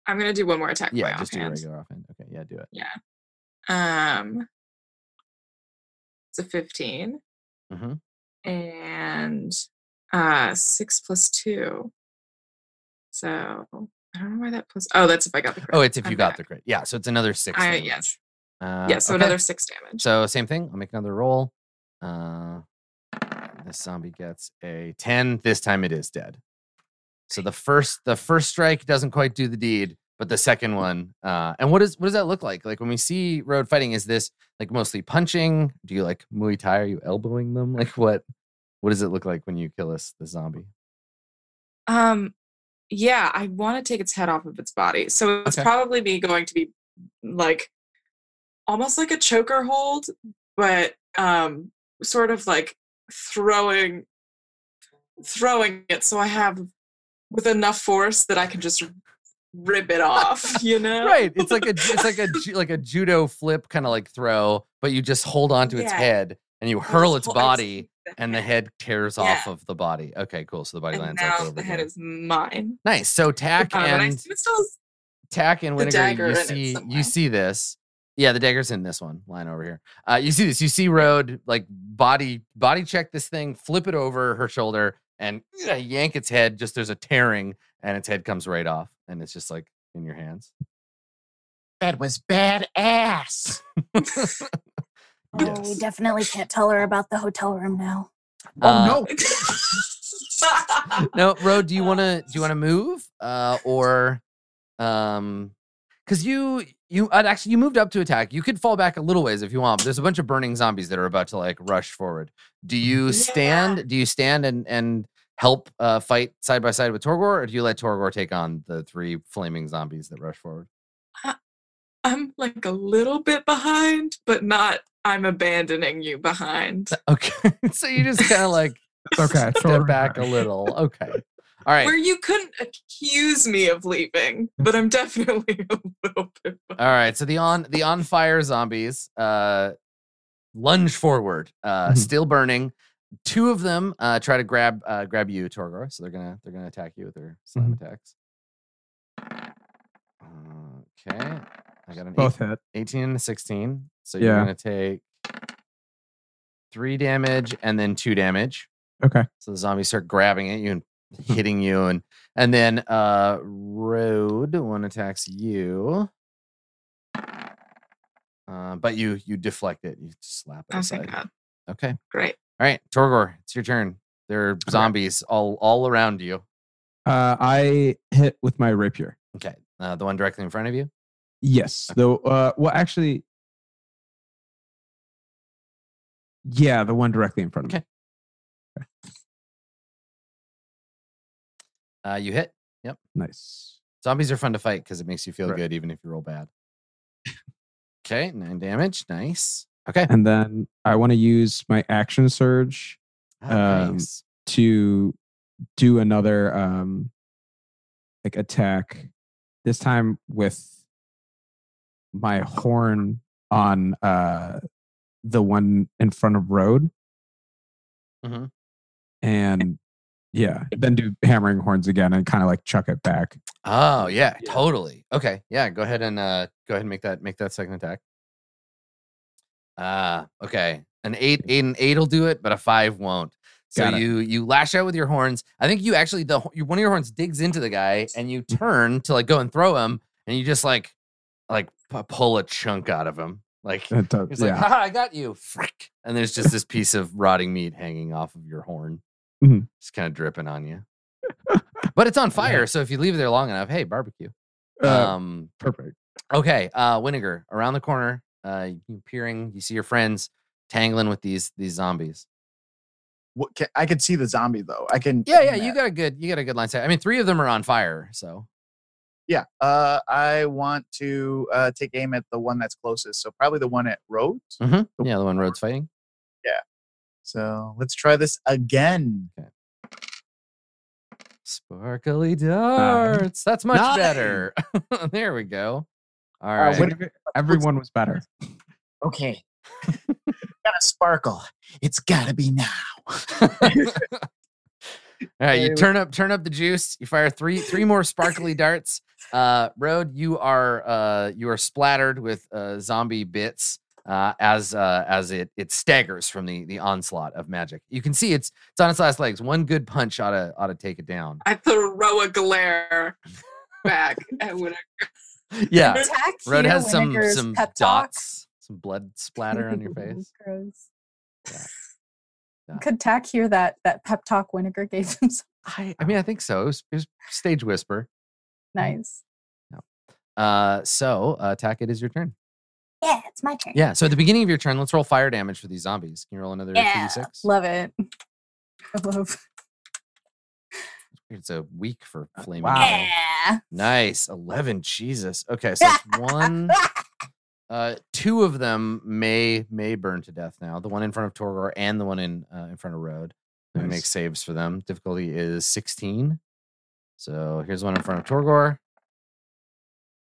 I'm gonna do one more attack. Yeah, just do your regular offhand. Okay, yeah, do it. Yeah. Um, it's a 15. Mhm. And uh, six plus two. So I don't know why that plus. Oh, that's if I got the crit. Oh, it's if I'm you got back. the crit. Yeah, so it's another six. I- yes. Uh, yeah, so okay. another six damage. So same thing. I'll make another roll. Uh, this zombie gets a ten. This time it is dead. So the first the first strike doesn't quite do the deed, but the second one. Uh, and what is what does that look like? Like when we see road fighting, is this like mostly punching? Do you like Muay Thai? Are you elbowing them? Like what? What does it look like when you kill this the zombie? Um, yeah, I want to take its head off of its body. So it's Okay. probably be going to be like almost like a choker hold, but um sort of like throwing throwing it so I have with enough force that I can just rip it off, you know? right it's like a it's like a like a judo flip kind of like throw but you just hold on to its head and you hurl its hold- I just body and the head tears Yeah. off of the body okay cool so the body and lands now over the head here. is mine. nice so tack Um, and I and assume it still has- tack and Winnegar, you see you see this yeah the dagger's in this one line over here uh you see this you see road like body body check this thing flip it over her shoulder and uh, yank its head just there's a tearing and its head comes right off and it's just like in your hands That was badass. Oh, we definitely can't tell her about the hotel room now. Oh Uh, no. no road do you want to do you want to move uh or um because you you uh, actually you moved up to attack. You could fall back a little ways if you want but there's a bunch of burning zombies that are about to like rush forward. Do you stand do you stand and and help uh fight side by side with torgor or do you let torgor take on the three flaming zombies that rush forward? I'm like a little bit behind, but not I'm abandoning you behind. okay. So you just kind of like Okay, step back a little. Okay all right Where you couldn't accuse me of leaving, but I'm definitely a little bit behind. All right, so the on the on fire zombies uh lunge forward, uh Mhm. still burning. Two of them uh try to grab uh grab you, Torgor. So they're gonna they're gonna attack you with their slam attacks. Okay. I got an Both eight- hit. 18 and a 16. So you're gonna take three damage and then two damage. Okay. So the zombies start grabbing at you and hitting you, and and then uh road one attacks you. Uh, but you you deflect it. You slap it Oh, thank aside. God. Okay. Great. All right, Torgor, it's your turn. There are zombies all all around you. Uh, I hit with my rapier. Okay. Uh, the one directly in front of you. Yes. Though. Uh, well, actually, yeah, the one directly in front of me. Uh, you hit. Yep. Nice. Zombies are fun to fight because it makes you feel Right. good even if you roll bad. Okay, nine damage. Nice. Okay. And then I want to use my action surge Um, nice. to do another um like attack this time with my horn on uh the one in front of road Mhm. and yeah then do hammering horns again and kind of like chuck it back Oh yeah, Yeah. totally. Okay, yeah. Go ahead and uh, go ahead and make that make that second attack. Ah, okay. An eight, eight, and eight will do it, but a five won't. So you you lash out with your horns. I think you actually the one of your horns digs into the guy, and you turn to like go and throw him, and you just like like pu- pull a chunk out of him, Like It does- he's like, yeah. Haha, I got you. Frick. And there's just this piece of rotting meat hanging off of your horn. Mhm. Just kind of dripping on you. but it's on fire, so if you leave it there long enough, hey, barbecue. Uh, Um perfect. Okay, uh Winnegar, around the corner, uh you peering, you see your friends tangling with these these zombies. What can, I could see the zombie though. I can. Yeah, yeah, you got a good you got a good line set. I mean, three of them are on fire, so Yeah. Uh, I want to uh, take aim at the one that's closest. So probably the one at Rhodes. Mhm. yeah, the one Rhodes fighting. So let's try this again. Sparkly darts. That's much Nine. better. there we go. All Uh, right. what- Everyone was better. Okay. Gotta sparkle. It's gotta be now. All right, you turn up turn up the juice. You fire three three more sparkly darts. Uh Road, you are uh you are splattered with uh zombie bits uh as uh as it it staggers from the the onslaught of magic. You can see it's it's on its last legs. One good punch ought to ought to take it down. I throw a glare back at Winnegar. Yeah. Attack Road has some some pep talk. dots, some blood splatter on your face. Gross. Yeah. Yeah. Could Tack hear that that pep talk Winnegar gave him? I I mean I think so. It was, it was stage whisper. nice. Uh so uh Tack, it is your turn. Yeah, it's my turn. Yeah. So at the beginning of your turn, let's roll fire damage for these zombies. Can you roll another Yeah, 2d6? love it. I love. It's a week for flaming. wow. Yeah. Nice. 11. Jesus. Okay. So one. Uh, two of them may may burn to death now. The one in front of Torgor and the one in uh, in front of Road. Let me make saves for them. Difficulty is 16. So here's one in front of Torgor.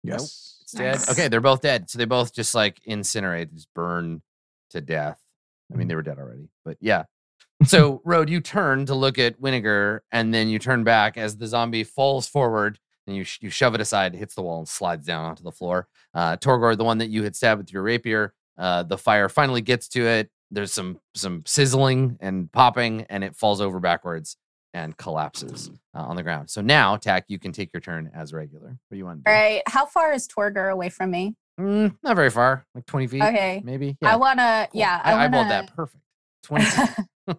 Yes. It's dead. Okay, they're both dead. So they both just like incinerate, just burn to death. I mean, they were dead already, but yeah. So, Road, you turn to look at Winnegar, and then you turn back as the zombie falls forward, and you sh- you shove it aside, hits the wall, and slides down onto the floor. Uh, Torgor, the one that you had stabbed with your rapier, uh, the fire finally gets to it. There's some some sizzling and popping, and it falls over backwards and collapses uh, on the ground. So now, Tack, you can take your turn as regular. What do you want to do? right. How far is Torgor away from me? Mm, not very far, like 20 feet, Okay. maybe. I want to. cool. Yeah. I, I, wanna, that perfect. 20 feet.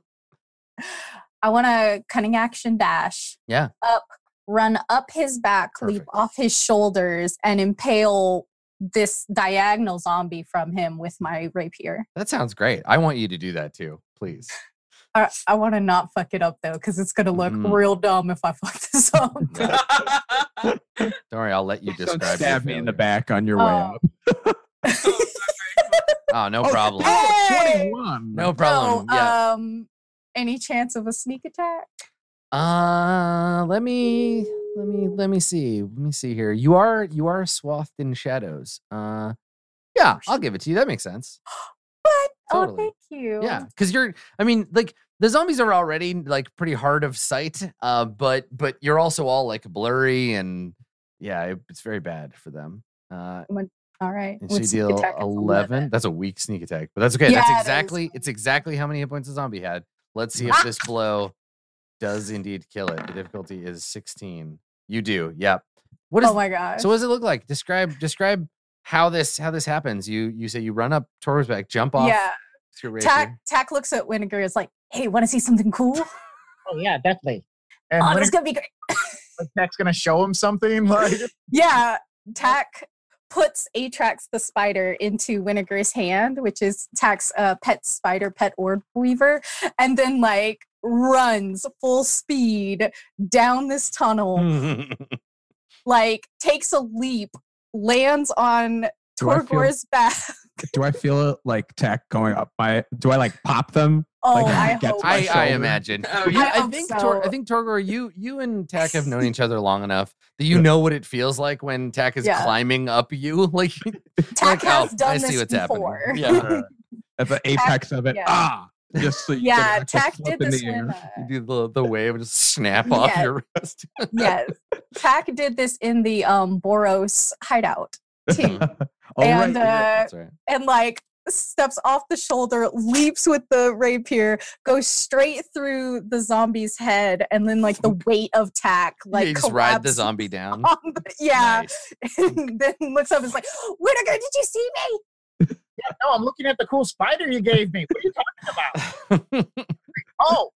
I want to cunning action dash. Yeah. Up, run up his back, leap off his shoulders, and impale this diagonal zombie from him with my rapier. That sounds great. I want you to do that too, please. I, I want to not fuck it up though, because it's gonna look Mhm. real dumb if I fuck this up. Don't worry, I'll let you Don't describe. your stab me in the back on your way Oh. up. Oh, sorry. Oh, no Oh, problem. Hey! 21. No problem. No, yeah. um, any chance of a sneak attack? Uh, let me let me let me see. Let me see here. You are you are swathed in shadows. Uh, yeah, I'll give it to you. That makes sense. What? Oh, Totally. thank you. Yeah, because you're. I mean, like the zombies are already like pretty hard of sight. Uh, but but you're also all like blurry and yeah, it- it's very bad for them. Uh, All right. And so you With sneak deal it's 11. That's a weak sneak attack, but that's okay. Yeah, that's exactly it's exactly how many hit points a zombie had. Let's see if this blow does indeed kill it. The difficulty is 16. You do. Yep. What is Oh my gosh. so what does it look like? Describe describe how this how this happens. You you say you run up Tor's back, jump off yeah. with your rapier. Tack Tack looks at Winnegar. Is like, hey, want to see something cool? Oh yeah, definitely. And oh, when this is gonna be great. Tack's gonna show him something, like Yeah. Tack puts Atrax the spider into Winnegar's hand, which is Tack's uh, pet spider, pet orb weaver, and then like runs full speed down this tunnel, like takes a leap, lands on Do Torgor's back. Do I feel like tack going up my? Do I like pop them? Oh, Like, I gets hope. I, I imagine. Oh, yeah. I, I hope think Tor, I think Torgor, you you and Tack have known each other long enough that you Yeah. know what it feels like when Tack is Yeah. climbing up you. Like Tack like, oh, has done I see this what's happening. before. Yeah. At the apex of it, yeah. ah, just so you Yeah, can Tack did in this the when. You do the the wave and just snap off Yeah. your wrist. yes, Tack did this in the um Boros hideout too, oh, and right. uh, That's right. and like steps off the shoulder, leaps with the rapier, goes straight through the zombie's head, and then like the weight of Tack like you just ride the zombie down. the- yeah, Nice. and then looks up and is like, "Whittaker, did you see me?" No, I'm looking at the cool spider you gave me. What are you talking about? Oh,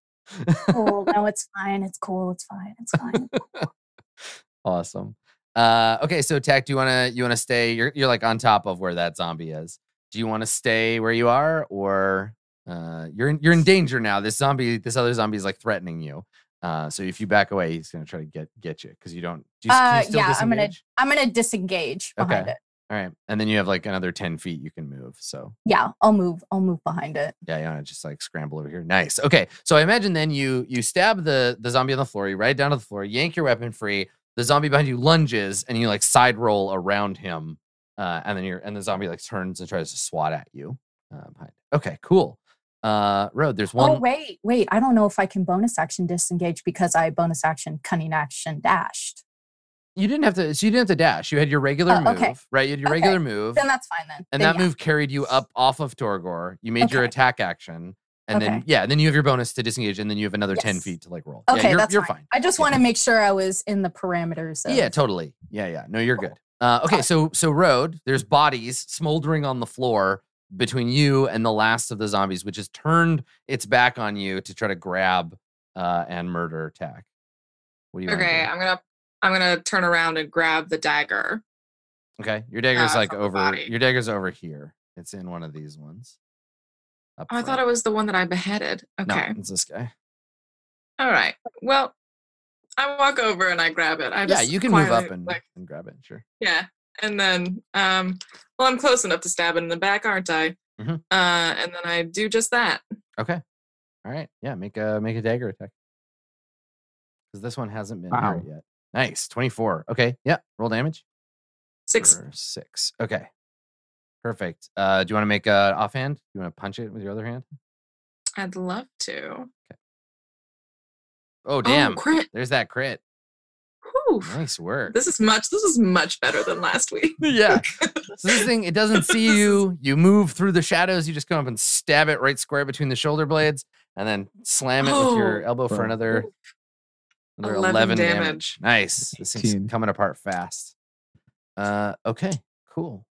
cool. No, it's fine. It's cool. It's fine. It's fine. awesome. Uh, okay, so Tack, do you want to you want to stay? You're you're like on top of where that zombie is. Do you want to stay where you are, or uh, you're in, you're in danger now? This zombie, this other zombie is like threatening you. Uh, so if you back away, he's gonna try to get get you because you don't. Do you, can you Uh, still yeah, I'm gonna? I'm gonna disengage behind Okay. it. All right, and then you have like another ten feet you can move. So Yeah, I'll move. I'll move behind it. yeah, you want to just like scramble over here. Nice. Okay, so I imagine then you you stab the the zombie on the floor. You ride down to the floor, yank your weapon free. The zombie behind you lunges, and you like side roll around him, uh, and then you're and the zombie like turns and tries to swat at you. Uh, behind. Okay, cool. Uh, road. There's one. Oh wait, wait. I don't know if I can bonus action disengage because I bonus action cunning action dashed. You didn't have to. So you didn't have to dash. You had your regular Oh, move, right? You had your Okay. regular move, Then that's fine then. and Then that yeah. move carried you up off of Torgor. You made your attack action, and then yeah, and then you have your bonus to disengage, and then you have another ten feet to like roll. Okay, yeah, you're, that's you're fine. fine. I just Yeah. want to make sure I was in the parameters. Of, Yeah, totally. Yeah, yeah. No, you're good. Uh, okay, Got so so road. There's bodies smoldering on the floor between you and the last of the zombies, which has turned its back on you to try to grab uh, and murder Tack. What do you? Okay. I'm gonna I'm gonna turn around and grab the dagger. Okay, your dagger's uh, like over. body. Your dagger's over here. It's in one of these ones. Up Oh, I thought it was the one that I beheaded. No, Okay. it's this guy. All right. Well, I walk over and I grab it. I Yeah, just you can move up and, like and grab it. Sure. yeah, and then um, well, I'm close enough to stab it in the back, aren't I? Mhm. Uh, and then I do just that. Okay. All right. Yeah. Make a make a dagger attack. Because this one hasn't been hurt yet. Nice. Twenty four. Okay. Yeah. Roll damage. Six. six. Okay. Perfect. Uh, do you want to make a offhand? Do you want to punch it with your other hand? I'd love to. Okay. Oh, damn. Oh, crit. There's that crit. Whew. Nice work. This is much. This is much better than last week. yeah. So this thing, it doesn't see you. You move through the shadows. You just come up and stab it right square between the shoulder blades, and then slam it with your Oh. elbow for another, another 11 11, damage. damage. Nice. This thing's coming apart fast. Uh, okay, cool.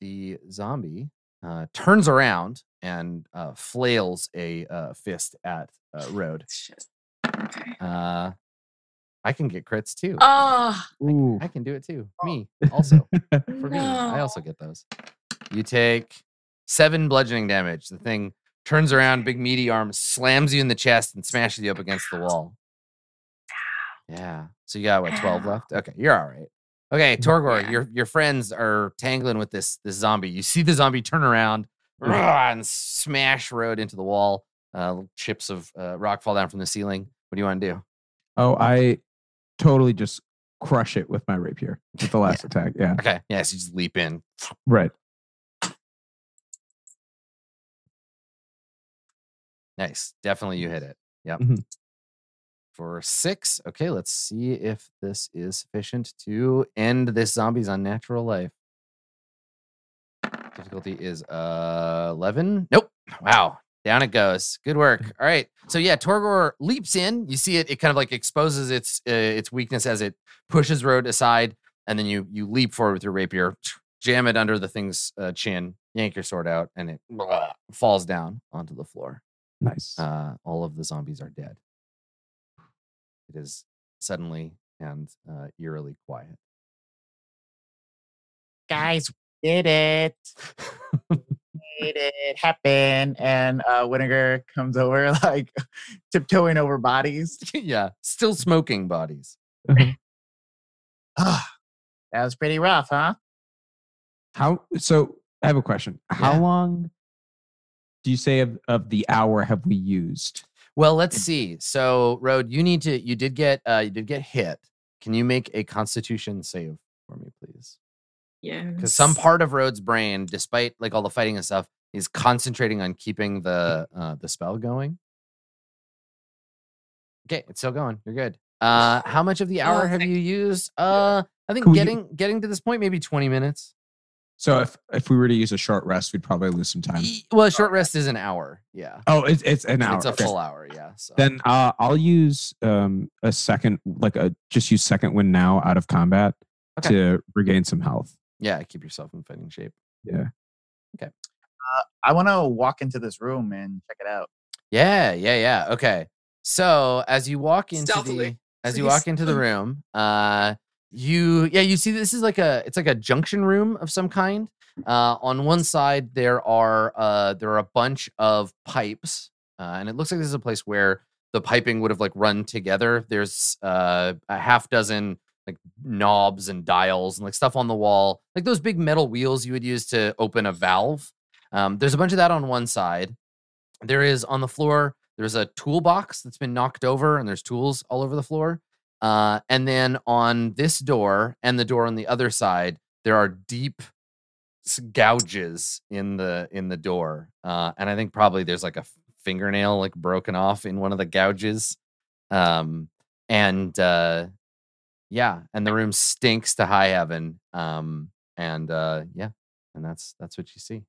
The zombie uh, turns around and uh, flails a uh, fist at uh, Road. Okay. Uh, I can get crits too. Oh, Ooh. I can do it too. Me also. For me, I also get those. You take seven bludgeoning damage. The thing turns around, big meaty arm, slams you in the chest, and smashes you up against the wall. Yeah. So you got what, 12 left? Okay, you're all right. Okay, Torgor, Yeah. your your friends are tangling with this this zombie. You see the zombie turn around and smash Road into the wall. Uh, chips of uh, rock fall down from the ceiling. What do you want to do? Oh, I totally just crush it with my rapier with the last attack. Yeah. Okay, yeah, so you just leap in. Right. Nice. Definitely you hit it. Yep. Mhm. For six. Okay, let's see if this is sufficient to end this zombie's unnatural life. Difficulty is uh 11. Nope. Wow. Down it goes. Good work. All right. So yeah, Torgor leaps in. You see it. It kind of like exposes its uh, its weakness as it pushes Road aside, and then you you leap forward with your rapier, jam it under the thing's uh, chin, yank your sword out, and it falls down onto the floor Nice. uh, all of the zombies are dead. It is suddenly and uh, eerily quiet. guys, we did it. Made it happen. And uh, Winnegar comes over, like tiptoeing over bodies. yeah, still smoking bodies. Ah, that was pretty rough, huh? How so I have a question. How Yeah. long do you say of, of the hour have we used? Well, let's see. So, Road, you need to. You did get. Uh, you did get hit. Can you make a Constitution save for me, please? yeah. Because some part of Road's brain, despite like all the fighting and stuff, is concentrating on keeping the uh, the spell going. Okay, it's still going. You're good. Uh, how much of the hour have you used? Uh, I think Can we- getting getting to this point, maybe 20 minutes. So if if we were to use a short rest, we'd probably lose some time. Well, a short rest is an hour. Yeah, Oh, it's it's an hour. it's a Okay. full hour. Yeah. So Then uh, I'll use um, a second, like a just use second wind now out of combat Okay. to regain some health. yeah, keep yourself in fighting shape. Yeah. Okay. Uh, I want to walk into this room and check it out. Yeah, yeah, yeah. Okay. So as you walk into the Stealthily, as you walk into the room, uh you yeah, you see this is like a it's like a junction room of some kind. Uh on one side there are uh there are a bunch of pipes. Uh, and it looks like this is a place where the piping would have like run together. There's uh a half dozen like knobs and dials and like stuff on the wall, like those big metal wheels you would use to open a valve. Um, there's a bunch of that on one side. There is on the floor, there's a toolbox that's been knocked over, and there's tools all over the floor. Uh, and then on this door and the door on the other side, there are deep gouges in the in the door. Uh, and I think probably there's like a fingernail like broken off in one of the gouges. Um, and uh, yeah, and the room stinks to high heaven. Um, and uh, yeah, and that's that's what you see.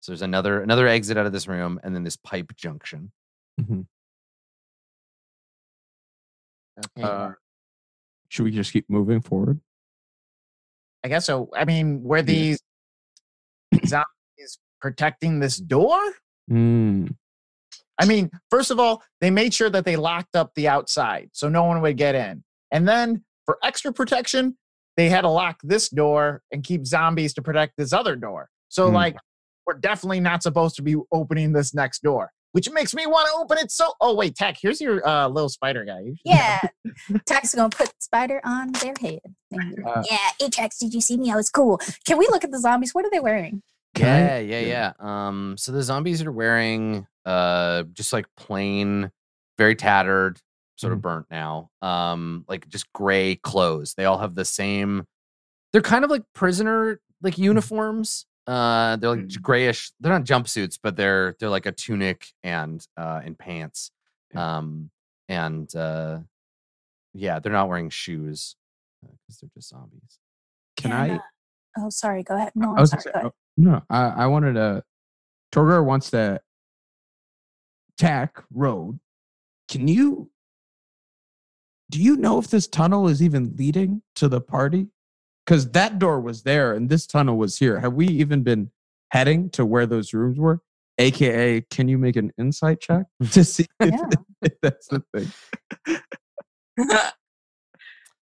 So there's another another exit out of this room, and then this pipe junction. Mhm. Okay. Uh, should we just keep moving forward? I guess so. I mean, were these zombies protecting this door? Mm, I mean, first of all, they made sure that they locked up the outside so no one would get in. And then for extra protection, they had to lock this door and keep zombies to protect this other door. So, Hmm. like, we're definitely not supposed to be opening this next door, which makes me want to open it. So, oh, wait, Tack, here's your uh, little spider guy. Yeah. Tack's gonna put spider on their head. Uh, yeah, Ajax, did you see me? I was cool. Can we look at the zombies? What are they wearing? Can Yeah, yeah, yeah. Um, so the zombies are wearing uh just like plain, very tattered, sort of burnt now. Um, like just gray clothes. They all have the same. They're kind of like prisoner like uniforms. Uh, they're like Mm. grayish. They're not jumpsuits, but they're they're like a tunic and uh and pants. Um, and uh, yeah, they're not wearing shoes because they're just zombies. Can And, I? uh, oh, sorry. Go ahead. No, I I'm was sorry. gonna Go say, ahead. oh, no, I, I wanted to. Torgor wants to tack road. Can you? Do you know if this tunnel is even leading to the party? Because that door was there and this tunnel was here. Have we even been heading to where those rooms were? AKA, can you make an insight check to see if, Yeah. if that's the thing?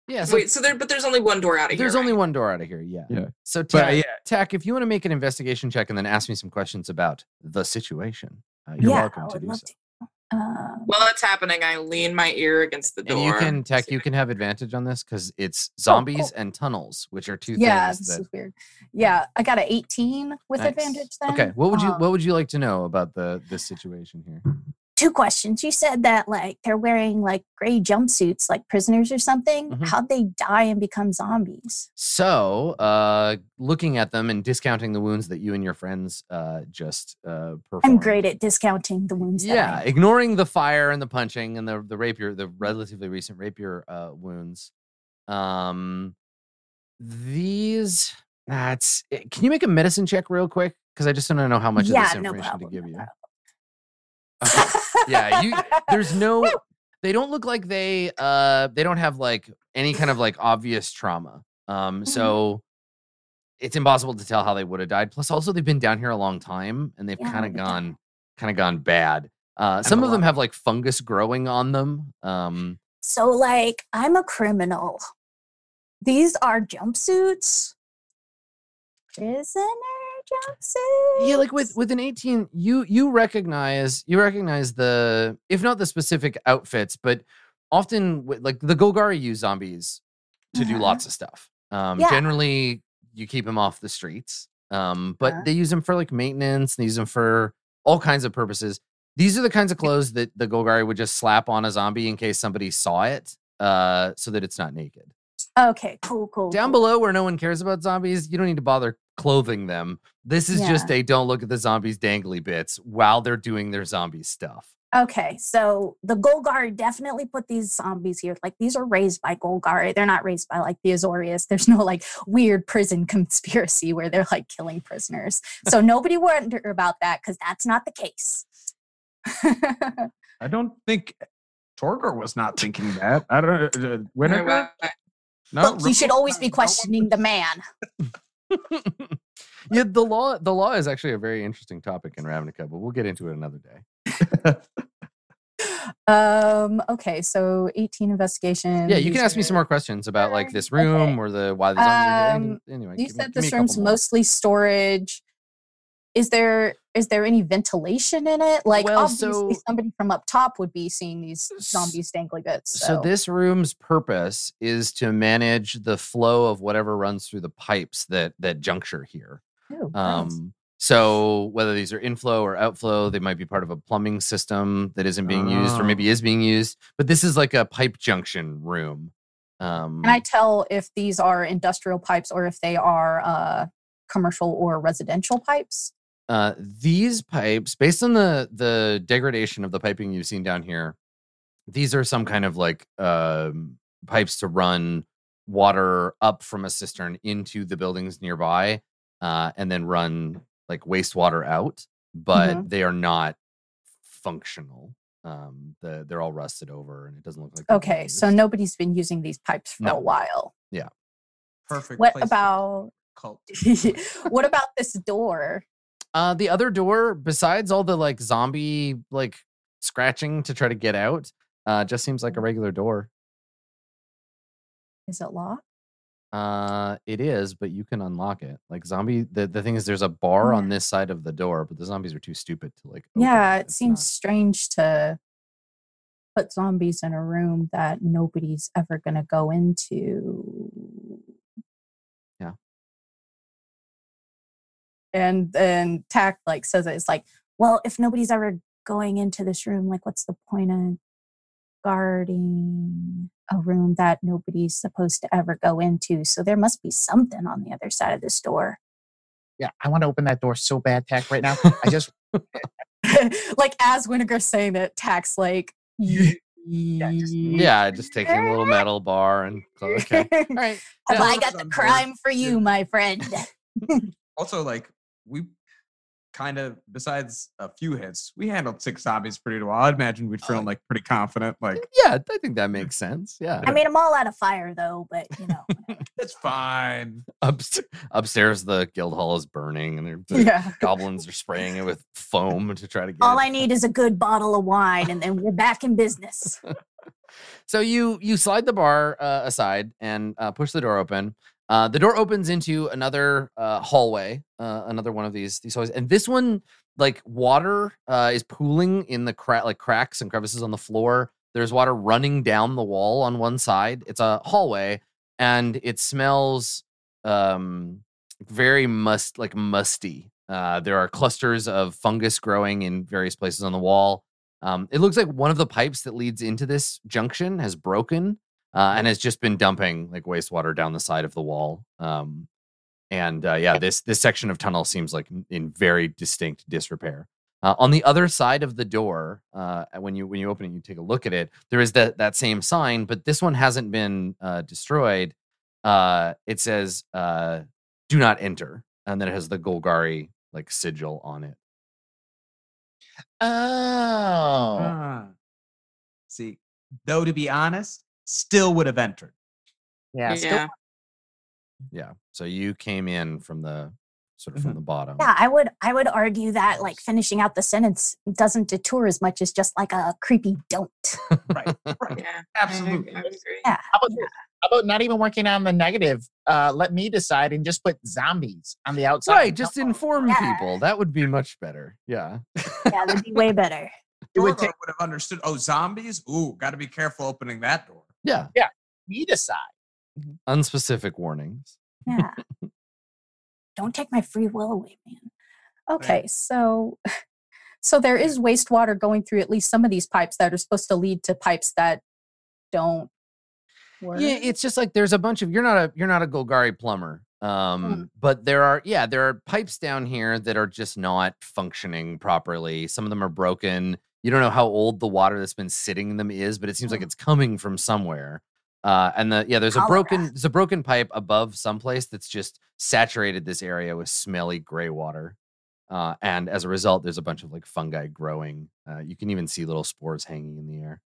Yeah. So Wait, so there, but there's only one door out of here. There's only one door out of here. Yeah. Yeah. So But Tack, yeah, Tack, if you want to make an investigation check and then ask me some questions about the situation, uh, you're yeah, welcome to do so. to. Um, While that's happening, I lean my ear against the door. And you can Tack. you can have advantage on this because it's Oh, zombies cool. and tunnels, which are two yeah, things this that. is weird. Yeah, I got an 18 with Nice. advantage then. Okay, what would you Um, what would you like to know about the this situation here? Two questions. You said that like they're wearing like gray jumpsuits, like prisoners or something. Mhm. How'd they die and become zombies? So, uh, looking at them and discounting the wounds that you and your friends uh, just uh, performed. I'm great at discounting the wounds. that Yeah, ignoring the fire and the punching and the the rapier, the relatively recent rapier uh, wounds. Um, these that's. eh, Can you make a medicine check real quick? Because I just to know how much Yeah, of this no information problem, to give you. problem. Yeah, you. There's no. They don't look like they. Uh, they don't have like any kind of like obvious trauma. Um, Mhm. so. It's impossible to tell how they would have died. Plus, also they've been down here a long time and they've Yeah, kind of look at that. gone, kind of gone bad. Uh, some of them have like fungus growing on them. Um, So, like, I'm a criminal. These are jumpsuits. Prisoner yeah, like with with an 18, you you recognize you recognize the if not the specific outfits, but often like the Golgari use zombies to do Uh-huh. lots of stuff. Um, Yeah. Generally, you keep them off the streets, um, but Uh-huh. they use them for like maintenance. They use them for all kinds of purposes. These are the kinds of clothes that the Golgari would just slap on a zombie in case somebody saw it, uh, so that it's not naked. Okay, cool, cool. Down cool. below, where no one cares about zombies, you don't need to bother clothing them. This is just a don't look at the zombies' dangly bits while they're doing their zombie stuff. Okay, so the Golgari definitely put these zombies here. Like these are raised by Golgari. They're not raised by like the Azorius. There's no like weird prison conspiracy where they're like killing prisoners. So nobody wonder about that because that's not the case. I don't think Torgor was not thinking that. I don't. Uh, Alright, Winnegar? No, Look, he should always be questioning the man. yeah, the law the law is actually a very interesting topic in Ravnica, but we'll get into it another day. Um. Okay. So 18 investigation. Yeah, you can ask me some more questions about like this Okay. room or the why the zombies are here. Um, Anyway, You said me this room's mostly storage. Is there is there any ventilation in it? Like Well, obviously so- somebody from up top would be seeing these zombies dangly bits. So. So, this room's purpose is to manage the flow of whatever runs through the pipes that that juncture here. Ooh, nice. Um, so whether these are inflow or outflow, they might be part of a plumbing system that isn't being used or maybe Oh. is being used. But this is like a pipe junction room. Um, Can I tell if these are industrial pipes or if they are uh, commercial or residential pipes? Uh, these pipes, based on the the degradation of the piping you've seen down here, these are some kind of like um, pipes to run water up from a cistern into the buildings nearby, uh, and then run like wastewater out. But they are not functional. Um, the, they're all rusted over, and it doesn't look like. Okay, so nobody's been using these pipes for No. a while. Yeah. Perfect. What place about cult? what about this door? Uh, the other door, besides all the like zombie like scratching to try to get out, uh, just seems like a regular door. Is it locked? Uh, it is, but you can unlock it. Like zombie, the, the thing is, there's a bar on this side of the door, but the zombies are too stupid to like. open Yeah, it It's seems not- strange to put zombies in a room that nobody's ever going to go into. And then Tack like says it, it's like, well, if nobody's ever going into this room, like, what's the point of guarding a room that nobody's supposed to ever go into? So there must be something on the other side of this door. Yeah, I want to open that door so bad, Tack, right now. I just like as Winnegar's saying it, Tack's like, just- Yeah, just taking a little metal bar and okay. All right. Have Yeah. I got the crime for you, my friend? Also, like we kind of, besides a few hits, we handled six zombies pretty well. I'd imagine we'd feel Oh. like pretty confident. Like Yeah, I think that makes sense. Yeah. I mean, I'm all out of fire though, but you know, it's fine. Upst- upstairs, the guild hall is burning, and they're- the yeah. goblins are spraying it with foam to try to get. All it I need is a good bottle of wine, and then we're back in business. So you you slide the bar uh, aside and uh, push the door open. Uh, the door opens into another uh, hallway, uh, another one of these these hallways, and this one like water uh, is pooling in the crack like cracks and crevices on the floor. There's water running down the wall on one side. It's a hallway, and it smells um, very must like musty. Uh, there are clusters of fungus growing in various places on the wall. Um, it looks like one of the pipes that leads into this junction has broken uh, and has just been dumping like wastewater down the side of the wall. Um, and uh, yeah, this this section of tunnel seems like in- very distinct disrepair. Uh, on the other side of the door, uh, when you when you open it, you take a look at it. There is that that same sign, but this one hasn't been uh, destroyed. Uh, it says uh, "Do not enter," and then it has the Golgari like sigil on it. Oh. Ah. See, though to be honest, still would have entered. yeah. still- yeah. Yeah. So you came in from the sort of from Mhm. the bottom. Yeah, I would I would argue that like finishing out the sentence doesn't detour as much as just like a creepy don't. Right. Right. Yeah. Absolutely. I, I agree. Yeah. How about this? How about not even working on the negative? Uh, let me decide and just put zombies on the outside. Right. Just No, inform Yeah. people. That would be much better. Yeah. Yeah, that'd be way better. It would Torgor take- would have understood. Oh, zombies! Ooh, got to be careful opening that door. Yeah. Yeah. We decide. Unspecific warnings. Yeah. Don't take my free will away, man. Okay, so so there is wastewater going through at least some of these pipes that are supposed to lead to pipes that don't work. Yeah, it's just like there's a bunch of you're not a you're not a Golgari plumber. Um, but there are yeah, there are pipes down here that are just not functioning properly. Some of them are broken. You don't know how old the water that's been sitting in them is, but it seems like Mm. it's coming from somewhere. Uh, and the yeah, there's a broken there's a broken pipe above someplace that's just saturated this area with smelly gray water. Uh, and as a result, there's a bunch of like fungi growing. Uh, you can even see little spores hanging in the air.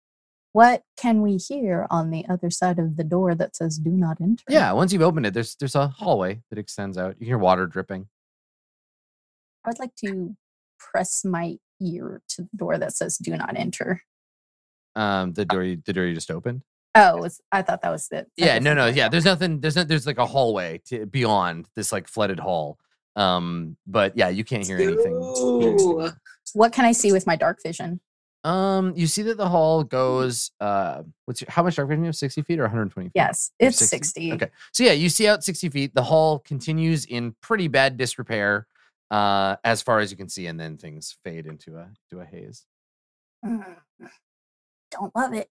what can we hear on the other side of the door that says do not enter? Yeah, once you've opened it, there's there's a hallway that extends out. You can hear water dripping. I would like to press my ear to the door that says "Do not enter." Um, the door, you, the door you just opened. Oh, was, I thought that was it. Yeah, no, no, yeah. There's nothing. There's no, There's like a hallway to beyond this like flooded hall. Um, but yeah, you can't hear anything. Ooh. What can I see with my dark vision? Um, you see that the hall goes. Uh, what's your, how much dark vision you have? Sixty feet or 120 feet? Yes, Or it's 60. Okay. So yeah, you see out 60 feet. The hall continues in pretty bad disrepair, uh, as far as you can see, and then things fade into a to a haze. Mm, Don't love it.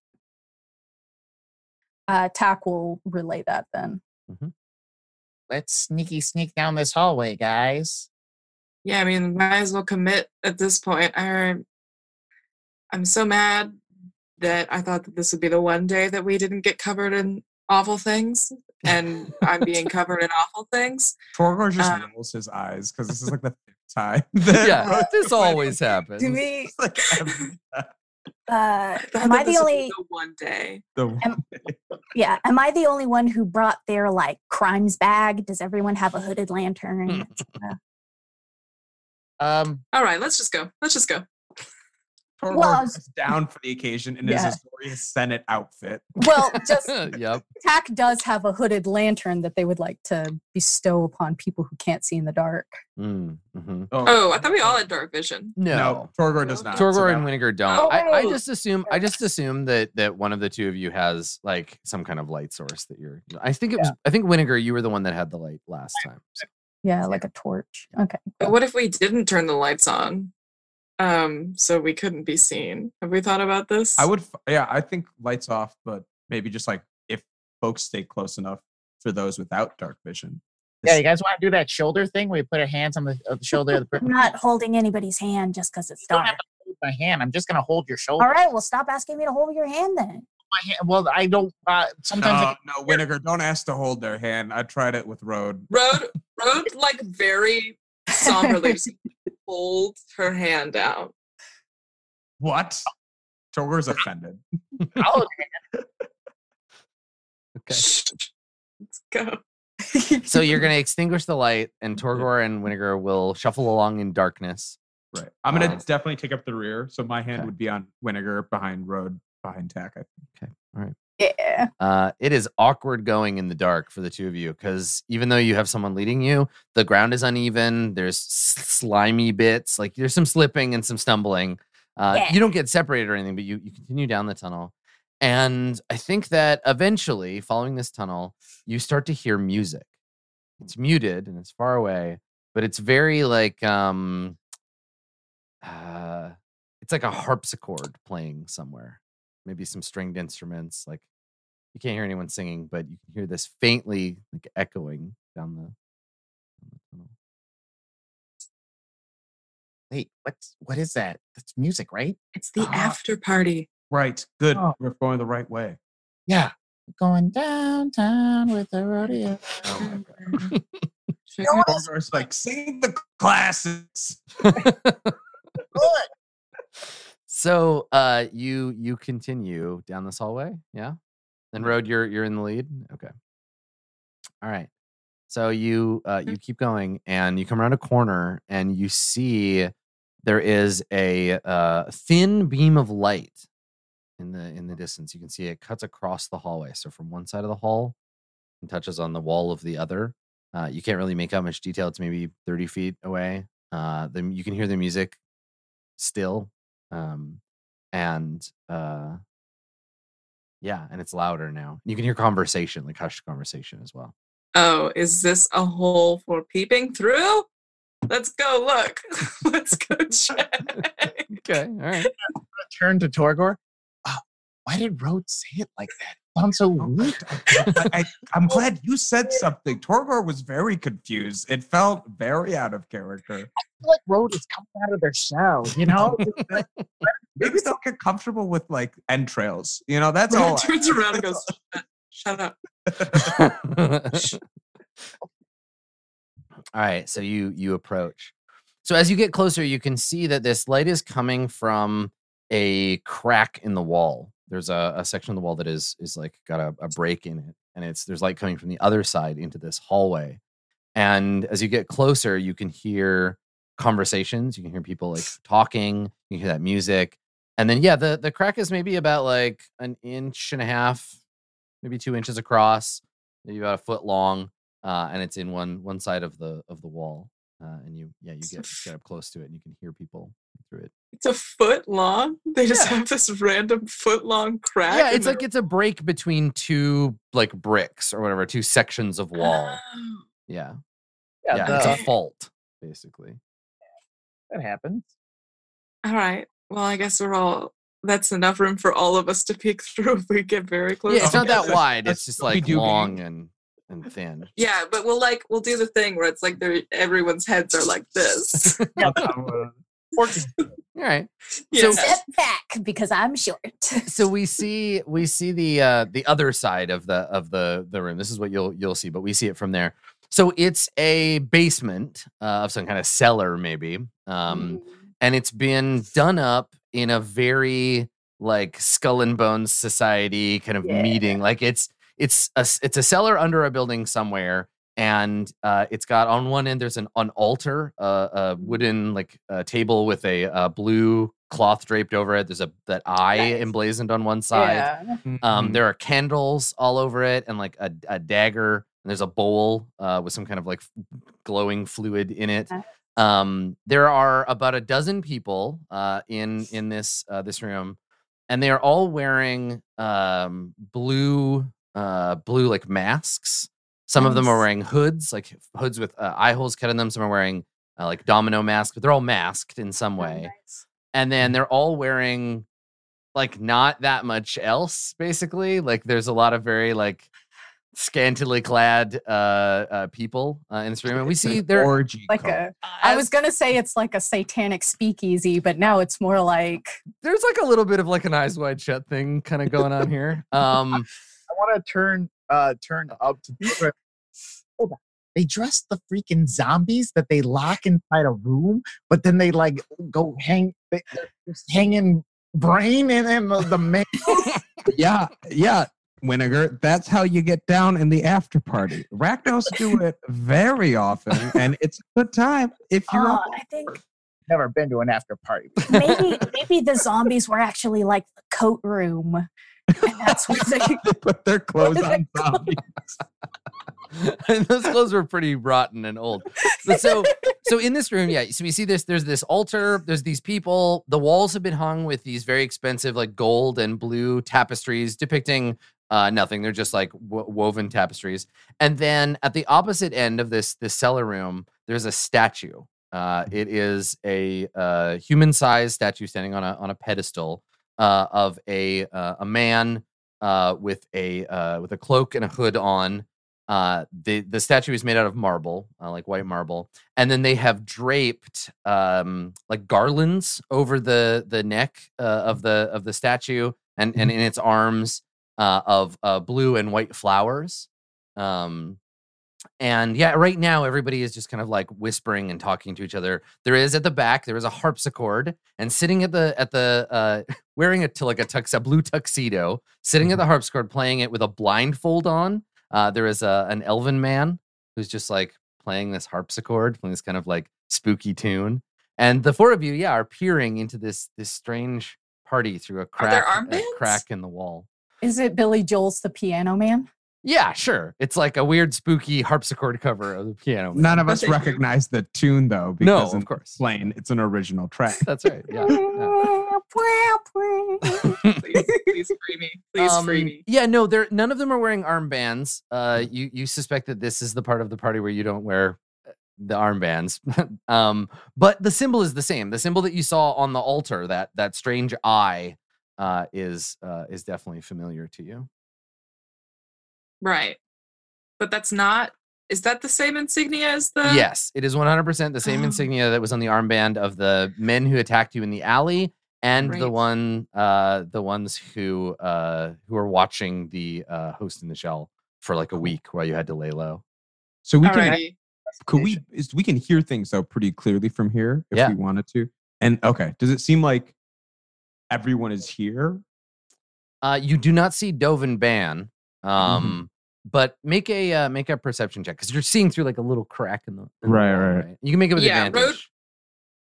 Uh, Tack will relay that then. Let's sneaky sneak down this hallway, guys. Yeah, I mean, might as well commit at this point. I, I'm so mad that I thought that this would be the one day that we didn't get covered in awful things, and I'm being covered in awful things. Torgor just Um, rolls his eyes because this is like the fifth time. that yeah, Rose this is like- always happens. Do we? it's like. Uh, am I the this would be only? the one day? The- Am- Yeah, am I the only one who brought their like crimes bag? Does everyone have a hooded lantern? Um, All right, let's just go. Let's just go. Torgor Well, I was- is down for the occasion in Yeah. his Azorius Senate outfit. well, just yep. Tack does have a hooded lantern that they would like to bestow upon people who can't see in the dark. Mm, mhm. Oh, I thought we all had dark vision. No. no, Torgor does not. so Torgor that- and Winnegar don't. I, I Oh. just assume I just assume that that one of the two of you has like some kind of light source that you're. I think it was. I think Winnegar, you were the one that had the light last time. so- Yeah, like a torch. Okay. But what if we didn't turn the lights on? Um, so we couldn't be seen. Have we thought about this? I would, yeah, I think lights off, but maybe just like if folks stay close enough for those without dark vision. yeah, you guys want to do that shoulder thing where you put our hands on the, on the shoulder of the I'm person? not holding anybody's hand just because it's You don't dark. have to hold my hand. I'm just gonna hold your shoulder. All right, well, stop asking me to hold your hand then. My hand. Well, I don't. Uh, sometimes. I No, no, Winnegar, don't ask to hold their hand. I tried it with Road. Road Road like very somberly just hold her hand out. What? Torgor's offended. I'll- Okay. Let's go. So you're gonna extinguish the light, and Torgor and Winnegar will shuffle along in darkness. Right. I'm gonna Uh, definitely take up the rear, so my hand okay. would be on Winnegar behind Road behind Tack. Okay. think. Yeah. Uh, it is awkward going in the dark for the two of you because even though you have someone leading you, the ground is uneven. There's slimy bits, like there's some slipping and some stumbling. Uh, Yeah. You don't get separated or anything, but you, you continue down the tunnel. And I think that eventually, following this tunnel, you start to hear music. It's muted and it's far away, but it's very like um, uh, it's like a harpsichord playing somewhere. Maybe some stringed instruments, like you can't hear anyone singing, but you can hear this faintly like echoing down the, down tunnel. Wait, what's what is that? That's music, right? It's the Ah. after party. Right. Good. Oh. We're going the right way. Yeah. Going downtown with the rodeo. Oh Check know out- Torgor's like sing the classics. Good. So uh you you continue down this hallway, yeah? And road you're you're in the lead? Okay. All right. So you uh you keep going and you come around a corner and you see there is a uh thin beam of light in the in the distance. You can see it cuts across the hallway. So from one side of the hall and touches on the wall of the other. Uh, you can't really make out much detail. It's maybe 30 feet away. Uh, the, you can hear the music still um and uh yeah and it's louder now you can hear conversation like hushed conversation as well Oh, is this a hole for peeping through? Let's go look. Let's go check. okay all right Turn to Torgor. Uh, why did Rhodes say it like that? It sounds so Oh, weird. I, I, I'm glad you said something. Torgor was very confused. It felt very out of character. I feel like Road is coming out of their shell, you know? Maybe they'll get comfortable with like entrails. You know, that's Road all. I- turns around and goes, "Shut- Shut up. all right so you you approach so as you get closer you can see that this light is coming from a crack in the wall there's a, a section of the wall that is is like got a, a break in it and it's there's light coming from the other side into this hallway and as you get closer you can hear conversations. You can hear people like talking. You can hear that music, and then yeah, the the crack is maybe about like an inch and a half, maybe two inches across, maybe about a foot long, uh, and it's in one one side of the of the wall. Uh, and you yeah you get get up close to it and you can hear people through it. It's a foot long. They just Yeah. have this random foot long crack. Yeah, it's the- like it's a break between two like bricks or whatever, two sections of wall. Oh. Yeah, Yeah, yeah, the- it's a fault basically. that happens. All right. Well, I guess we're all. That's enough room for all of us to peek through if we get very close. Yeah, it's not that wide. It's just what we like do, long and and thin. Yeah, but we'll like we'll do the thing where it's like they're everyone's heads are like this. Yeah. All right. yeah. Step back because I'm short. So we see we see the uh the other side of the of the the room. This is what you'll you'll see, but we see it from there. So it's a basement uh, of some kind of cellar, maybe. Um, and it's been done up in a very like skull and bones society kind of Yeah. meeting like it's it's a s- it's a cellar under a building somewhere and uh, it's got on one end there's an an altar uh, a wooden like uh, table with a uh, blue cloth draped over it there's a that eye Nice. emblazoned on one side Yeah. um, Mhm. there are candles all over it and like a, a dagger. And there's a bowl uh, with some kind of like f- glowing fluid in it. Um, there are about a dozen people uh, in in this uh, this room, and they are all wearing um, blue uh, blue like masks. Some of them are wearing hoods, like hoods with uh, eye holes cut in them. Some are wearing uh, like domino masks, but they're all masked in some Oh, way nice. and then they're all wearing like not that much else basically like there's a lot of very like scantily clad uh, uh people uh, in this room and we It's an see there orgy Like cult. a, I was gonna say it's like a satanic speakeasy, but now it's more like there's like a little bit of like an eyes wide shut thing kind of going on here um I want to turn uh turn up to people. Hold on. They dress the freaking zombies that they lock inside a room, but then they like go hang they, hanging brain in, in the, the main. yeah, yeah. Winnegar, that's how you get down in the after party. Rakdos do it very often, and it's a good time if you're uh. I think Never been to an after party. maybe maybe the zombies were actually like the coat room. And that's where they They put their clothes on zombies. and those clothes were pretty rotten and old. But so so in this room yeah so we see this there's this altar there's these people. The walls have been hung with these very expensive like gold and blue tapestries depicting uh nothing. They're just like wo- woven tapestries. And then at the opposite end of this this cellar room there's a statue. Uh it is a uh human sized statue standing on a on a pedestal uh of a uh, a man uh with a uh with a cloak and a hood on uh the the statue is made out of marble uh, like white marble and then they have draped um like garlands over the the neck uh, of the of the statue and and in its arms uh of uh blue and white flowers um and yeah right now everybody is just kind of like whispering and talking to each other there is at the back there is a harpsichord and sitting at the at the uh wearing a to like a tux a blue tuxedo sitting at the harpsichord playing it with a blindfold on uh, there is a, an elven man who's just like playing this harpsichord, playing this kind of like spooky tune. And the four of you, yeah, are peering into this this strange party through a crack, a crack in the wall. is it Billy Joel's the piano man? Yeah, sure. It's like a weird, spooky harpsichord cover of the piano. Man. None of us Thank recognize the tune though, no, because in of course. plain it's an original track. That's right. Yeah. yeah. please, please free me. Please free Um, me. Yeah, no, there none of them are wearing armbands. Uh you you suspect that this is the part of the party where you don't wear uh, the armbands. um but the symbol is the same. The symbol that you saw on the altar, that that strange eye uh is uh is definitely familiar to you. Right. But that's not. Is that the same insignia as the? yes, it is 100% the same Oh. insignia that was on the armband of the men who attacked you in the alley and the one uh the ones who uh who are watching the uh host in the shell for like a week while you had to lay low. So we can could we is we can hear things though pretty clearly from here if Yeah. we wanted to. And okay, does it seem like everyone is here? Uh, you do not see Dovin Baan, Mm-hmm. um, but make a uh, make a perception check because you're seeing through like a little crack in the, in the Right, wall, right. You can make it with Yeah, advantage. road-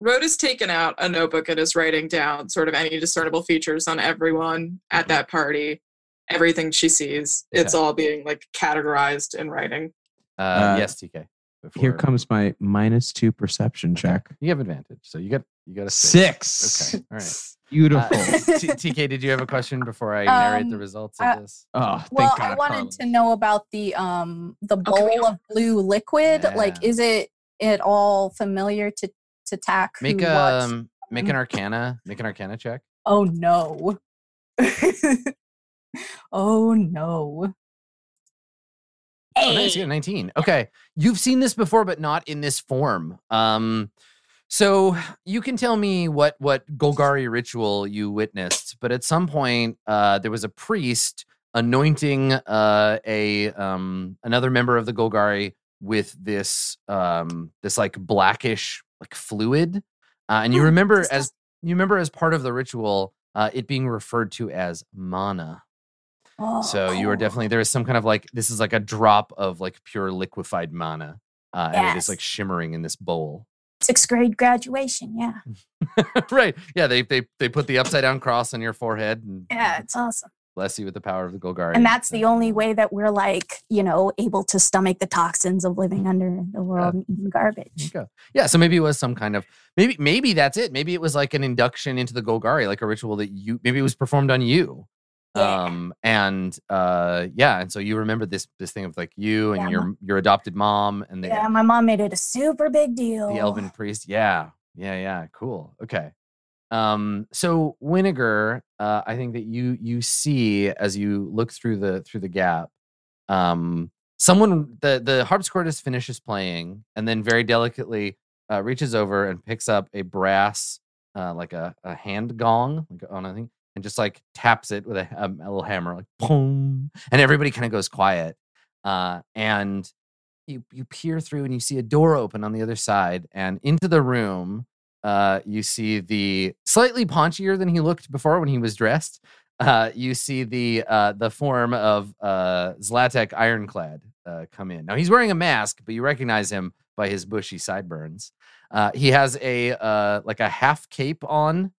Rhoda has taken out a notebook and is writing down sort of any discernible features on everyone at that party, everything she sees. It's Okay. all being like categorized in writing. Uh, Uh, yes, TK. Here comes my minus two perception check. You have advantage, so you got you got a Six. Okay, all right. Beautiful. Uh, T- TK, did you have a question before I narrate the Um, results of uh, this? oh, thank well, God. I wanted Carlos. to know about the um the bowl all- of blue liquid. Like, is it at all familiar to to tack who Make what? um make an arcana make an arcana check. Oh no. oh no. Oh, nice. You got 19. Okay. You've seen this before, but not in this form. Um, so you can tell me what what Golgari ritual you witnessed, but at some point, uh, there was a priest anointing uh, a um, another member of the Golgari with this um, this like blackish like fluid, uh, and you Hmm, remember as you remember as part of the ritual, uh, it being referred to as mana. So you are Oh. definitely there is some kind of like this is like a drop of like pure liquefied mana, uh, and it is like shimmering in this bowl. sixth grade graduation. Yeah. right? Yeah. They they they put the upside down cross on your forehead and Yeah, it's awesome. bless you with the power of the Golgari. And that's the only way that we're like, you know, able to stomach the toxins of living under the world and eating garbage. Yeah. So maybe it was some kind of maybe maybe that's it. Maybe it was like an induction into the Golgari, like a ritual that you maybe it was performed on you. Yeah. Um and uh yeah, and so you remember this this thing of like you and Yeah, your your adopted mom and the Yeah, my mom made it a super big deal. the elven priest yeah yeah yeah cool okay um so Winnegar, uh i think that you you see as you look through the through the gap um someone the the harpsichordist finishes playing and then very delicately uh, reaches over and picks up a brass uh like a, a hand gong like on a thing and just like taps it with a, um, a little hammer like boom. and everybody kind of goes quiet uh and you you peer through and you see a door open on the other side and into the room uh you see the slightly paunchier than he looked before when he was dressed uh you see the uh the form of uh Zlatek Ironclad uh come in. Now he's wearing a mask but you recognize him by his bushy sideburns. Uh he has a uh like a half cape on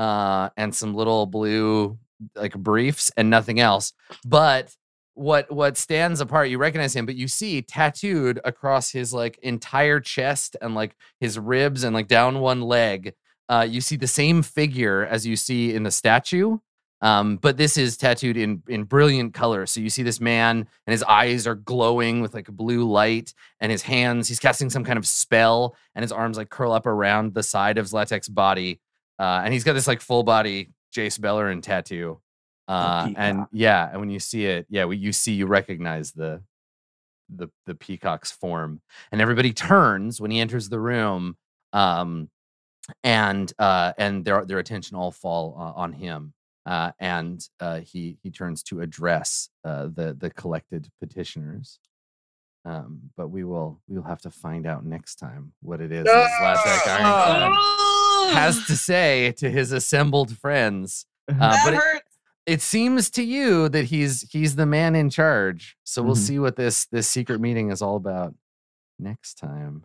uh and some little blue like briefs and nothing else. But what what stands apart you recognize him but you see tattooed across his like entire chest and like his ribs and like down one leg uh you see the same figure as you see in the statue um but this is tattooed in in brilliant color. So you see this man and his eyes are glowing with like blue light and his hands he's casting some kind of spell and his arms like curl up around the side of Zlatek's body uh and he's got this like full body Jace Beleren tattoo. Uh, and yeah, and when you see it, yeah, when you see, you recognize the the the peacock's form, and everybody turns when he enters the room, um, and uh, and their their attention all fall uh, on him, uh, and uh, he he turns to address uh, the the collected petitioners. Um, but we will we will have to find out next time what it is that Zlatek Ironclad has to say to his assembled friends. Uh, that but it- it seems to you that he's he's the man in charge. So we'll Mhm. see what this this secret meeting is all about next time.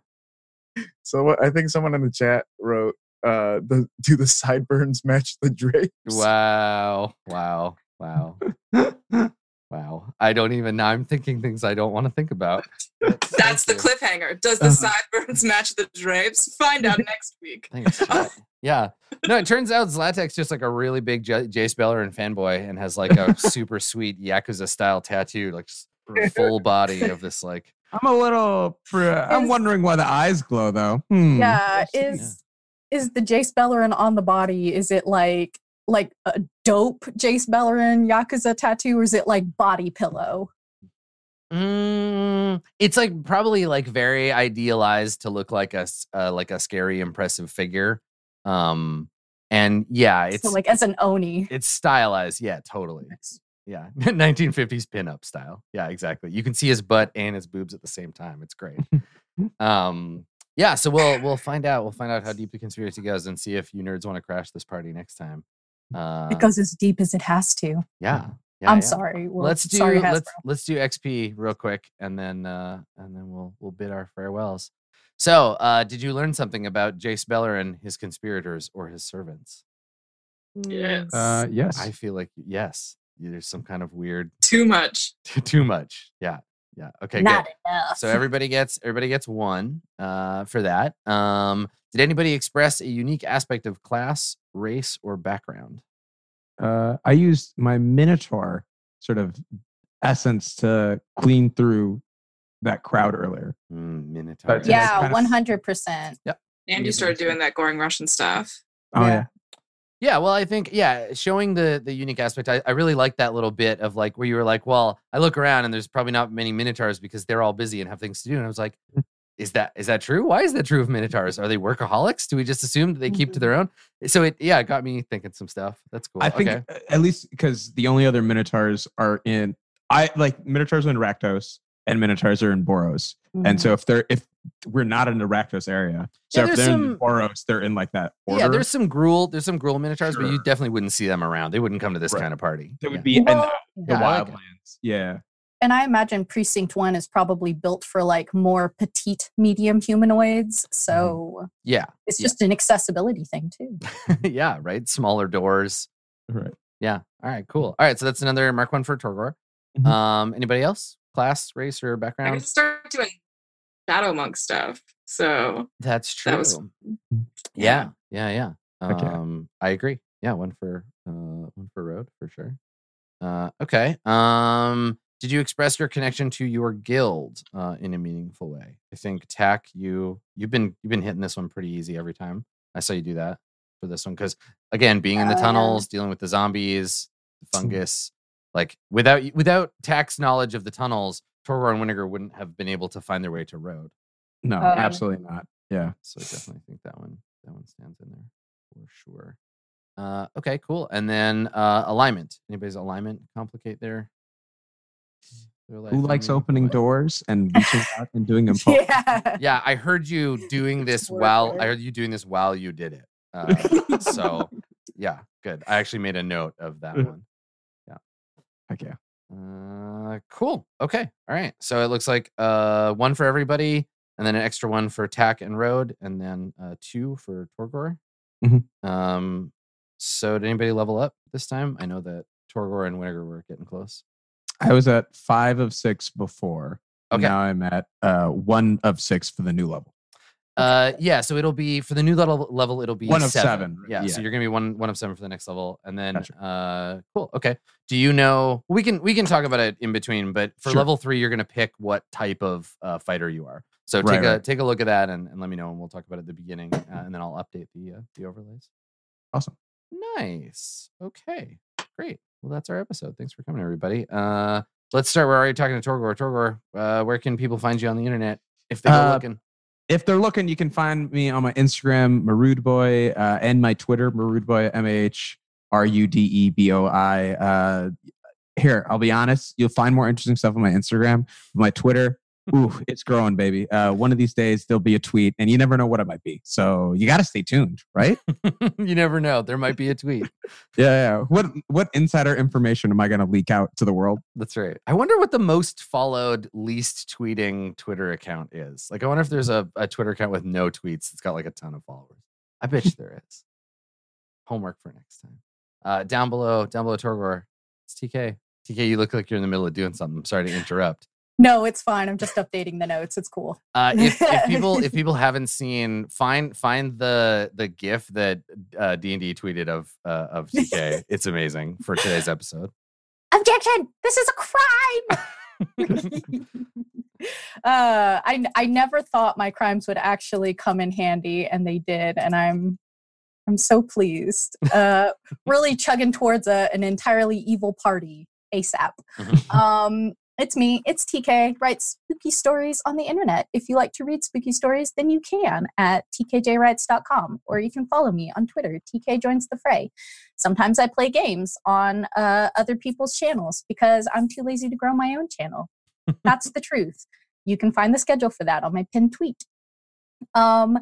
So what- I think someone in the chat wrote, uh, the, "Do the sideburns match the drapes?" Wow! Wow! Wow! Wow! I don't even. Now I'm thinking things I don't want to think about. But That's the you. cliffhanger. Does the Uh-huh. sideburns match the drapes? Find out next week. I think it's chat. Yeah. No, it turns out Zlatek's just like a really big J- Jace Beleren fanboy and has like a super sweet Yakuza style tattoo, like full body of this like I'm a little. Fr- I'm Is- wondering why the eyes glow though. Hmm. Yeah, Yeah. is is the Jace Beleren on the body? Is it like like a dope Jace Beleren Yakuza tattoo, or is it like body pillow? Mm, it's like probably like very idealized to look like a uh, like a scary, impressive figure. Um, and yeah, it's so like as an oni. it's stylized. Yeah, totally. Yeah, 1950s pinup style. Yeah, exactly. You can see his butt and his boobs at the same time. It's great. um, yeah. So we'll we'll find out. We'll find out how deep the conspiracy goes and see if you nerds want to crash this party next time. Uh, It goes as deep as it has to. yeah. yeah I'm yeah sorry. Well, let's do sorry, let's let's do XP real quick, and then uh, and then we'll we'll bid our farewells. So, uh, did you learn something about Jace Beleren his conspirators or his servants? Yes. Uh, yes. I feel like yes. There's some kind of weird Too much. too much. Yeah. Yeah. Okay, Not good. enough. So everybody gets everybody gets one uh, for that. Um, did anybody express a unique aspect of class, race, or background? uh, I used my Minotaur sort of essence to clean through that crowd earlier. Mm, Minotaur. But yeah, yeah, kind of- one hundred percent. And Yeah, you started doing that goring Russian stuff. Oh Yeah. yeah. Yeah, well, I think yeah, showing the the unique aspect. I, I really like that little bit of like where you were like, well, I look around and there's probably not many minotaurs because they're all busy and have things to do. And I was like, Mm. Is that is that true? Why is that true of minotaurs? Are they workaholics? Do we just assume that they keep to Mhm. their own? So it yeah, it got me thinking some stuff. That's cool. I think okay. at least because the only other Minotaurs are in I like Minotaurs are in Rakdos and Minotaurs are in Boros. Mm-hmm. And so if they're if we're not in the Rakdos area, so Yeah, if they're in some- Boros, they're in like that order. Yeah, there's some Gruul. There's some Gruul minotaurs, but you definitely wouldn't see them around. They wouldn't come to this Right. kind of party. They would Yeah. be in Well, the, Yeah, I like wildlands. Yeah. And I imagine Precinct One is probably built for like more petite, medium humanoids. So Yeah, it's Yeah. just an accessibility thing too. yeah, right. Smaller doors. Right. Yeah. All right. Cool. All right. So that's another mark one for Torgor. Mhm. Um. Anybody else? Class, race, or background? I background? could start doing Shadow Monk stuff. So That's true. That was- yeah. Yeah. Yeah. Okay. Um. I agree. Yeah. One for uh. One for road for sure. Uh. Okay. Um. Did you express your connection to your guild uh, in a meaningful way? I think Tack, you you've been you've been hitting this one pretty easy every time. I saw you do that for this one because again, being in the Oh, tunnels, dealing with the zombies, the fungus, like without without Tack's knowledge of the tunnels, Torgor and Winnegar wouldn't have been able to find their way to road. No, Uh, absolutely not. Yeah. So I definitely think that one that one stands in there for sure. Uh, okay, cool. And then uh, alignment. Anybody's alignment complicate their, their life Who likes opening way? doors and reaching out and doing them? yeah. Yeah, I heard you doing this worth while. I heard you doing this while you did it. Uh, so yeah, good. I actually made a note of that one. Yeah. Okay. Uh, cool. Okay. All right. So it looks like uh one for everybody, and then an extra one for Tack and Road, and then uh two for Torgor. Mhm. Um. So did anybody level up this time? I know that Torgor and Winnegar were getting close. I was at five of six before. Okay. Now I'm at uh, one of six for the new level. Uh, yeah. So it'll be for the new level. Level, it'll be One of seven. seven, Yeah, yeah. So you're gonna be one one of seven for the next level, and then Gotcha. uh, cool. Okay. Do you know? We can we can talk about it in between, but for Sure. level three, you're gonna pick what type of uh, fighter you are. So Right, take a right. take a look at that and, and let me know, and we'll talk about it at the beginning, uh, and then I'll update the uh, the overlays. Awesome. Nice. Okay. Great. Well, that's our episode. Thanks for coming, everybody. Uh, let's start. We're already talking to Torgor. Torgor, uh, where can people find you on the internet if they are Uh, looking? If they're looking, you can find me on my Instagram, Marood Boy, uh, and my Twitter, Marood Boy, M A H R U D E B O I. Uh, here, I'll be honest, you'll find more interesting stuff on my Instagram. My Twitter, ooh, it's growing, baby. Uh, one of these days, there'll be a tweet, and you never know what it might be. So you got to stay tuned, right? you never know. There might be a tweet. yeah, yeah. What what insider information am I going to leak out to the world? That's right. I wonder what the most followed, least tweeting Twitter account is. Like, I wonder if there's a, a Twitter account with no tweets that's got like a ton of followers. I bet you there is. Homework for next time. Uh, down below, down below Torgor, it's TK. TK, you look like you're in the middle of doing something. I'm sorry to interrupt. No, it's fine. I'm just updating the notes. It's cool. Uh, if, if people if people haven't seen, find find the the GIF that uh, D and D tweeted of uh, of TK. it's amazing for today's episode. Objection! This is a crime. uh, I I never thought my crimes would actually come in handy, and they did, and I'm I'm so pleased. Uh, really chugging towards a, an entirely evil party ASAP. Mhm. Um, it's me. It's TK. Writes spooky stories on the internet. If you like to read spooky stories, then you can at tkjwrites.com, or you can follow me on Twitter. TK joins the fray. Sometimes I play games on uh, other people's channels because I'm too lazy to grow my own channel. That's the truth. You can find the schedule for that on my pinned tweet. Um,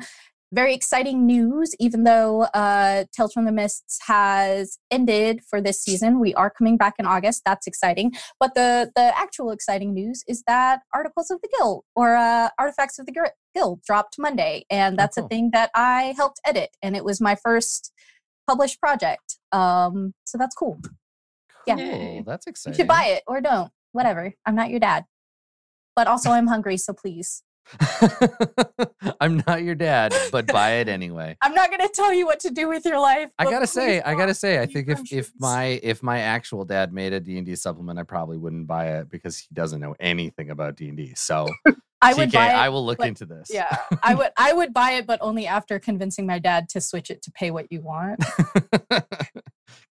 very exciting news. Even though uh, Tales from the Mists has ended for this season, we are coming back in August. That's exciting. But the the actual exciting news is that Articles of the Guild or uh, Artifacts of the Guild dropped Monday, and that's cool. a thing that I helped edit, and it was my first published project. Um, so that's cool. Yeah. Cool. That's You exciting. should buy it or don't, whatever. I'm not your dad, but also I'm hungry, so please. I'm not your dad, but buy it anyway. I'm not gonna tell you what to do with your life. I gotta say, I gotta say, I think if if my if my actual dad made a D and D supplement, I probably wouldn't buy it because he doesn't know anything about D and D. So I would TK, buy it. I will look but- into this. yeah, I would. I would buy it, but only after convincing my dad to switch it to pay what you want.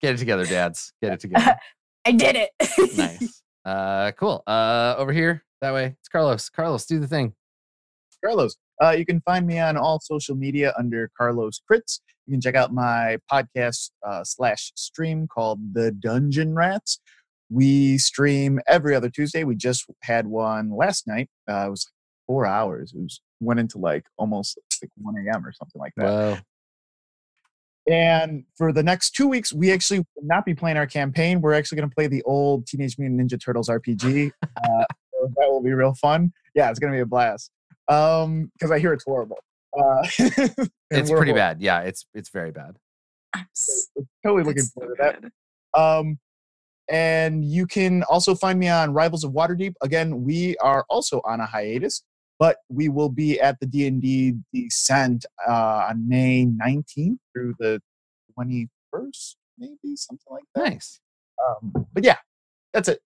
Get it together, dads. Get it together. I did it. nice. Uh, cool. Uh, over here that way. It's Carlos. Carlos, do the thing. Carlos. Uh, you can find me on all social media under Carlos Kritz. You can check out my podcast uh, slash stream called The Dungeon Rats. We stream every other Tuesday. We just had one last night. Uh, it was like four hours. It was went into like almost like 1 a.m. or something like that. Whoa. And for the next two weeks, we actually will not be playing our campaign. We're actually going to play the old Teenage Mutant Ninja Turtles RPG. Uh, so that will be real fun. Yeah, it's going to be a blast. Um, because I hear it's horrible. Uh, It's pretty hor- bad. Yeah, it's it's very bad. I'm s- Totally looking that's so forward to that. Um, and you can also find me on Rivals of Waterdeep. Again, we are also on a hiatus, but we will be at the D and D Descent uh, on May 19th through the 21st, maybe something like that. Nice. Um, but yeah, that's it.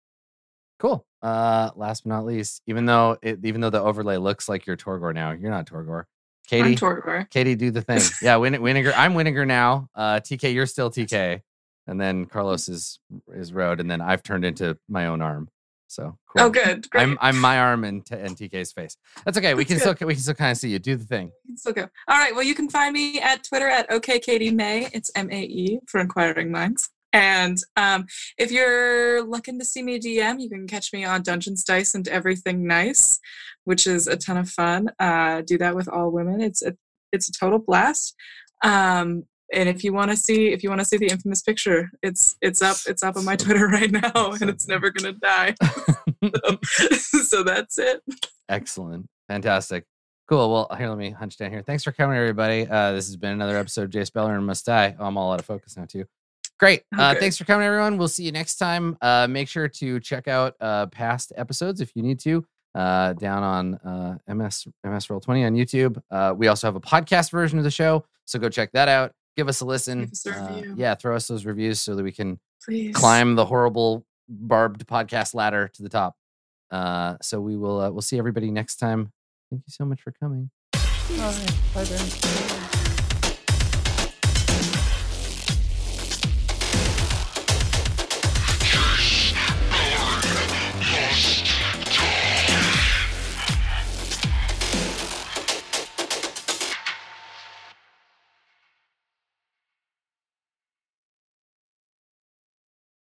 Cool. Uh, last but not least, even though it, even though the overlay looks like you're Torgor now, you're not Torgor. Katie, I'm Torgor. Katie, do the thing. Yeah, Win- Winnegar. I'm Winnegar now. Uh, TK, you're still TK, and then Carlos is is Road, and then I've turned into my own arm. So cool. Oh, good. Great. I'm I'm my arm and, t- and TK's face. That's okay. We That's can good. still we can still kind of see you. Do the thing. It's okay. All right. Well, you can find me at Twitter at OKKatieMay. It's M A E for inquiring minds. And um, if you're looking to see me DM, you can catch me on Dungeons, Dice, and Everything Nice, which is a ton of fun. Uh, do that with all women. It's a it's a total blast. Um, and if you want to see if you want to see the infamous picture, it's it's up it's up on my Twitter right now, and it's never gonna die. so, so that's it. Excellent. Fantastic. Cool. Well, here, let me hunch down here. Thanks for coming, everybody. Uh, this has been another episode of Jace Beleren Must Die. Oh, I'm all out of focus now, too. Great. Uh, thanks for coming, everyone. We'll see you next time. Uh, make sure to check out uh, past episodes if you need to uh, down on uh, MS MS Roll 20 on YouTube. Uh, we also have a podcast version of the show, so go check that out. Give us a listen. Us a Uh, yeah, throw us those reviews so that we can Please climb the horrible barbed podcast ladder to the top. Uh, so we will uh, we'll see everybody next time. Thank you so much for coming. Bye. Bye.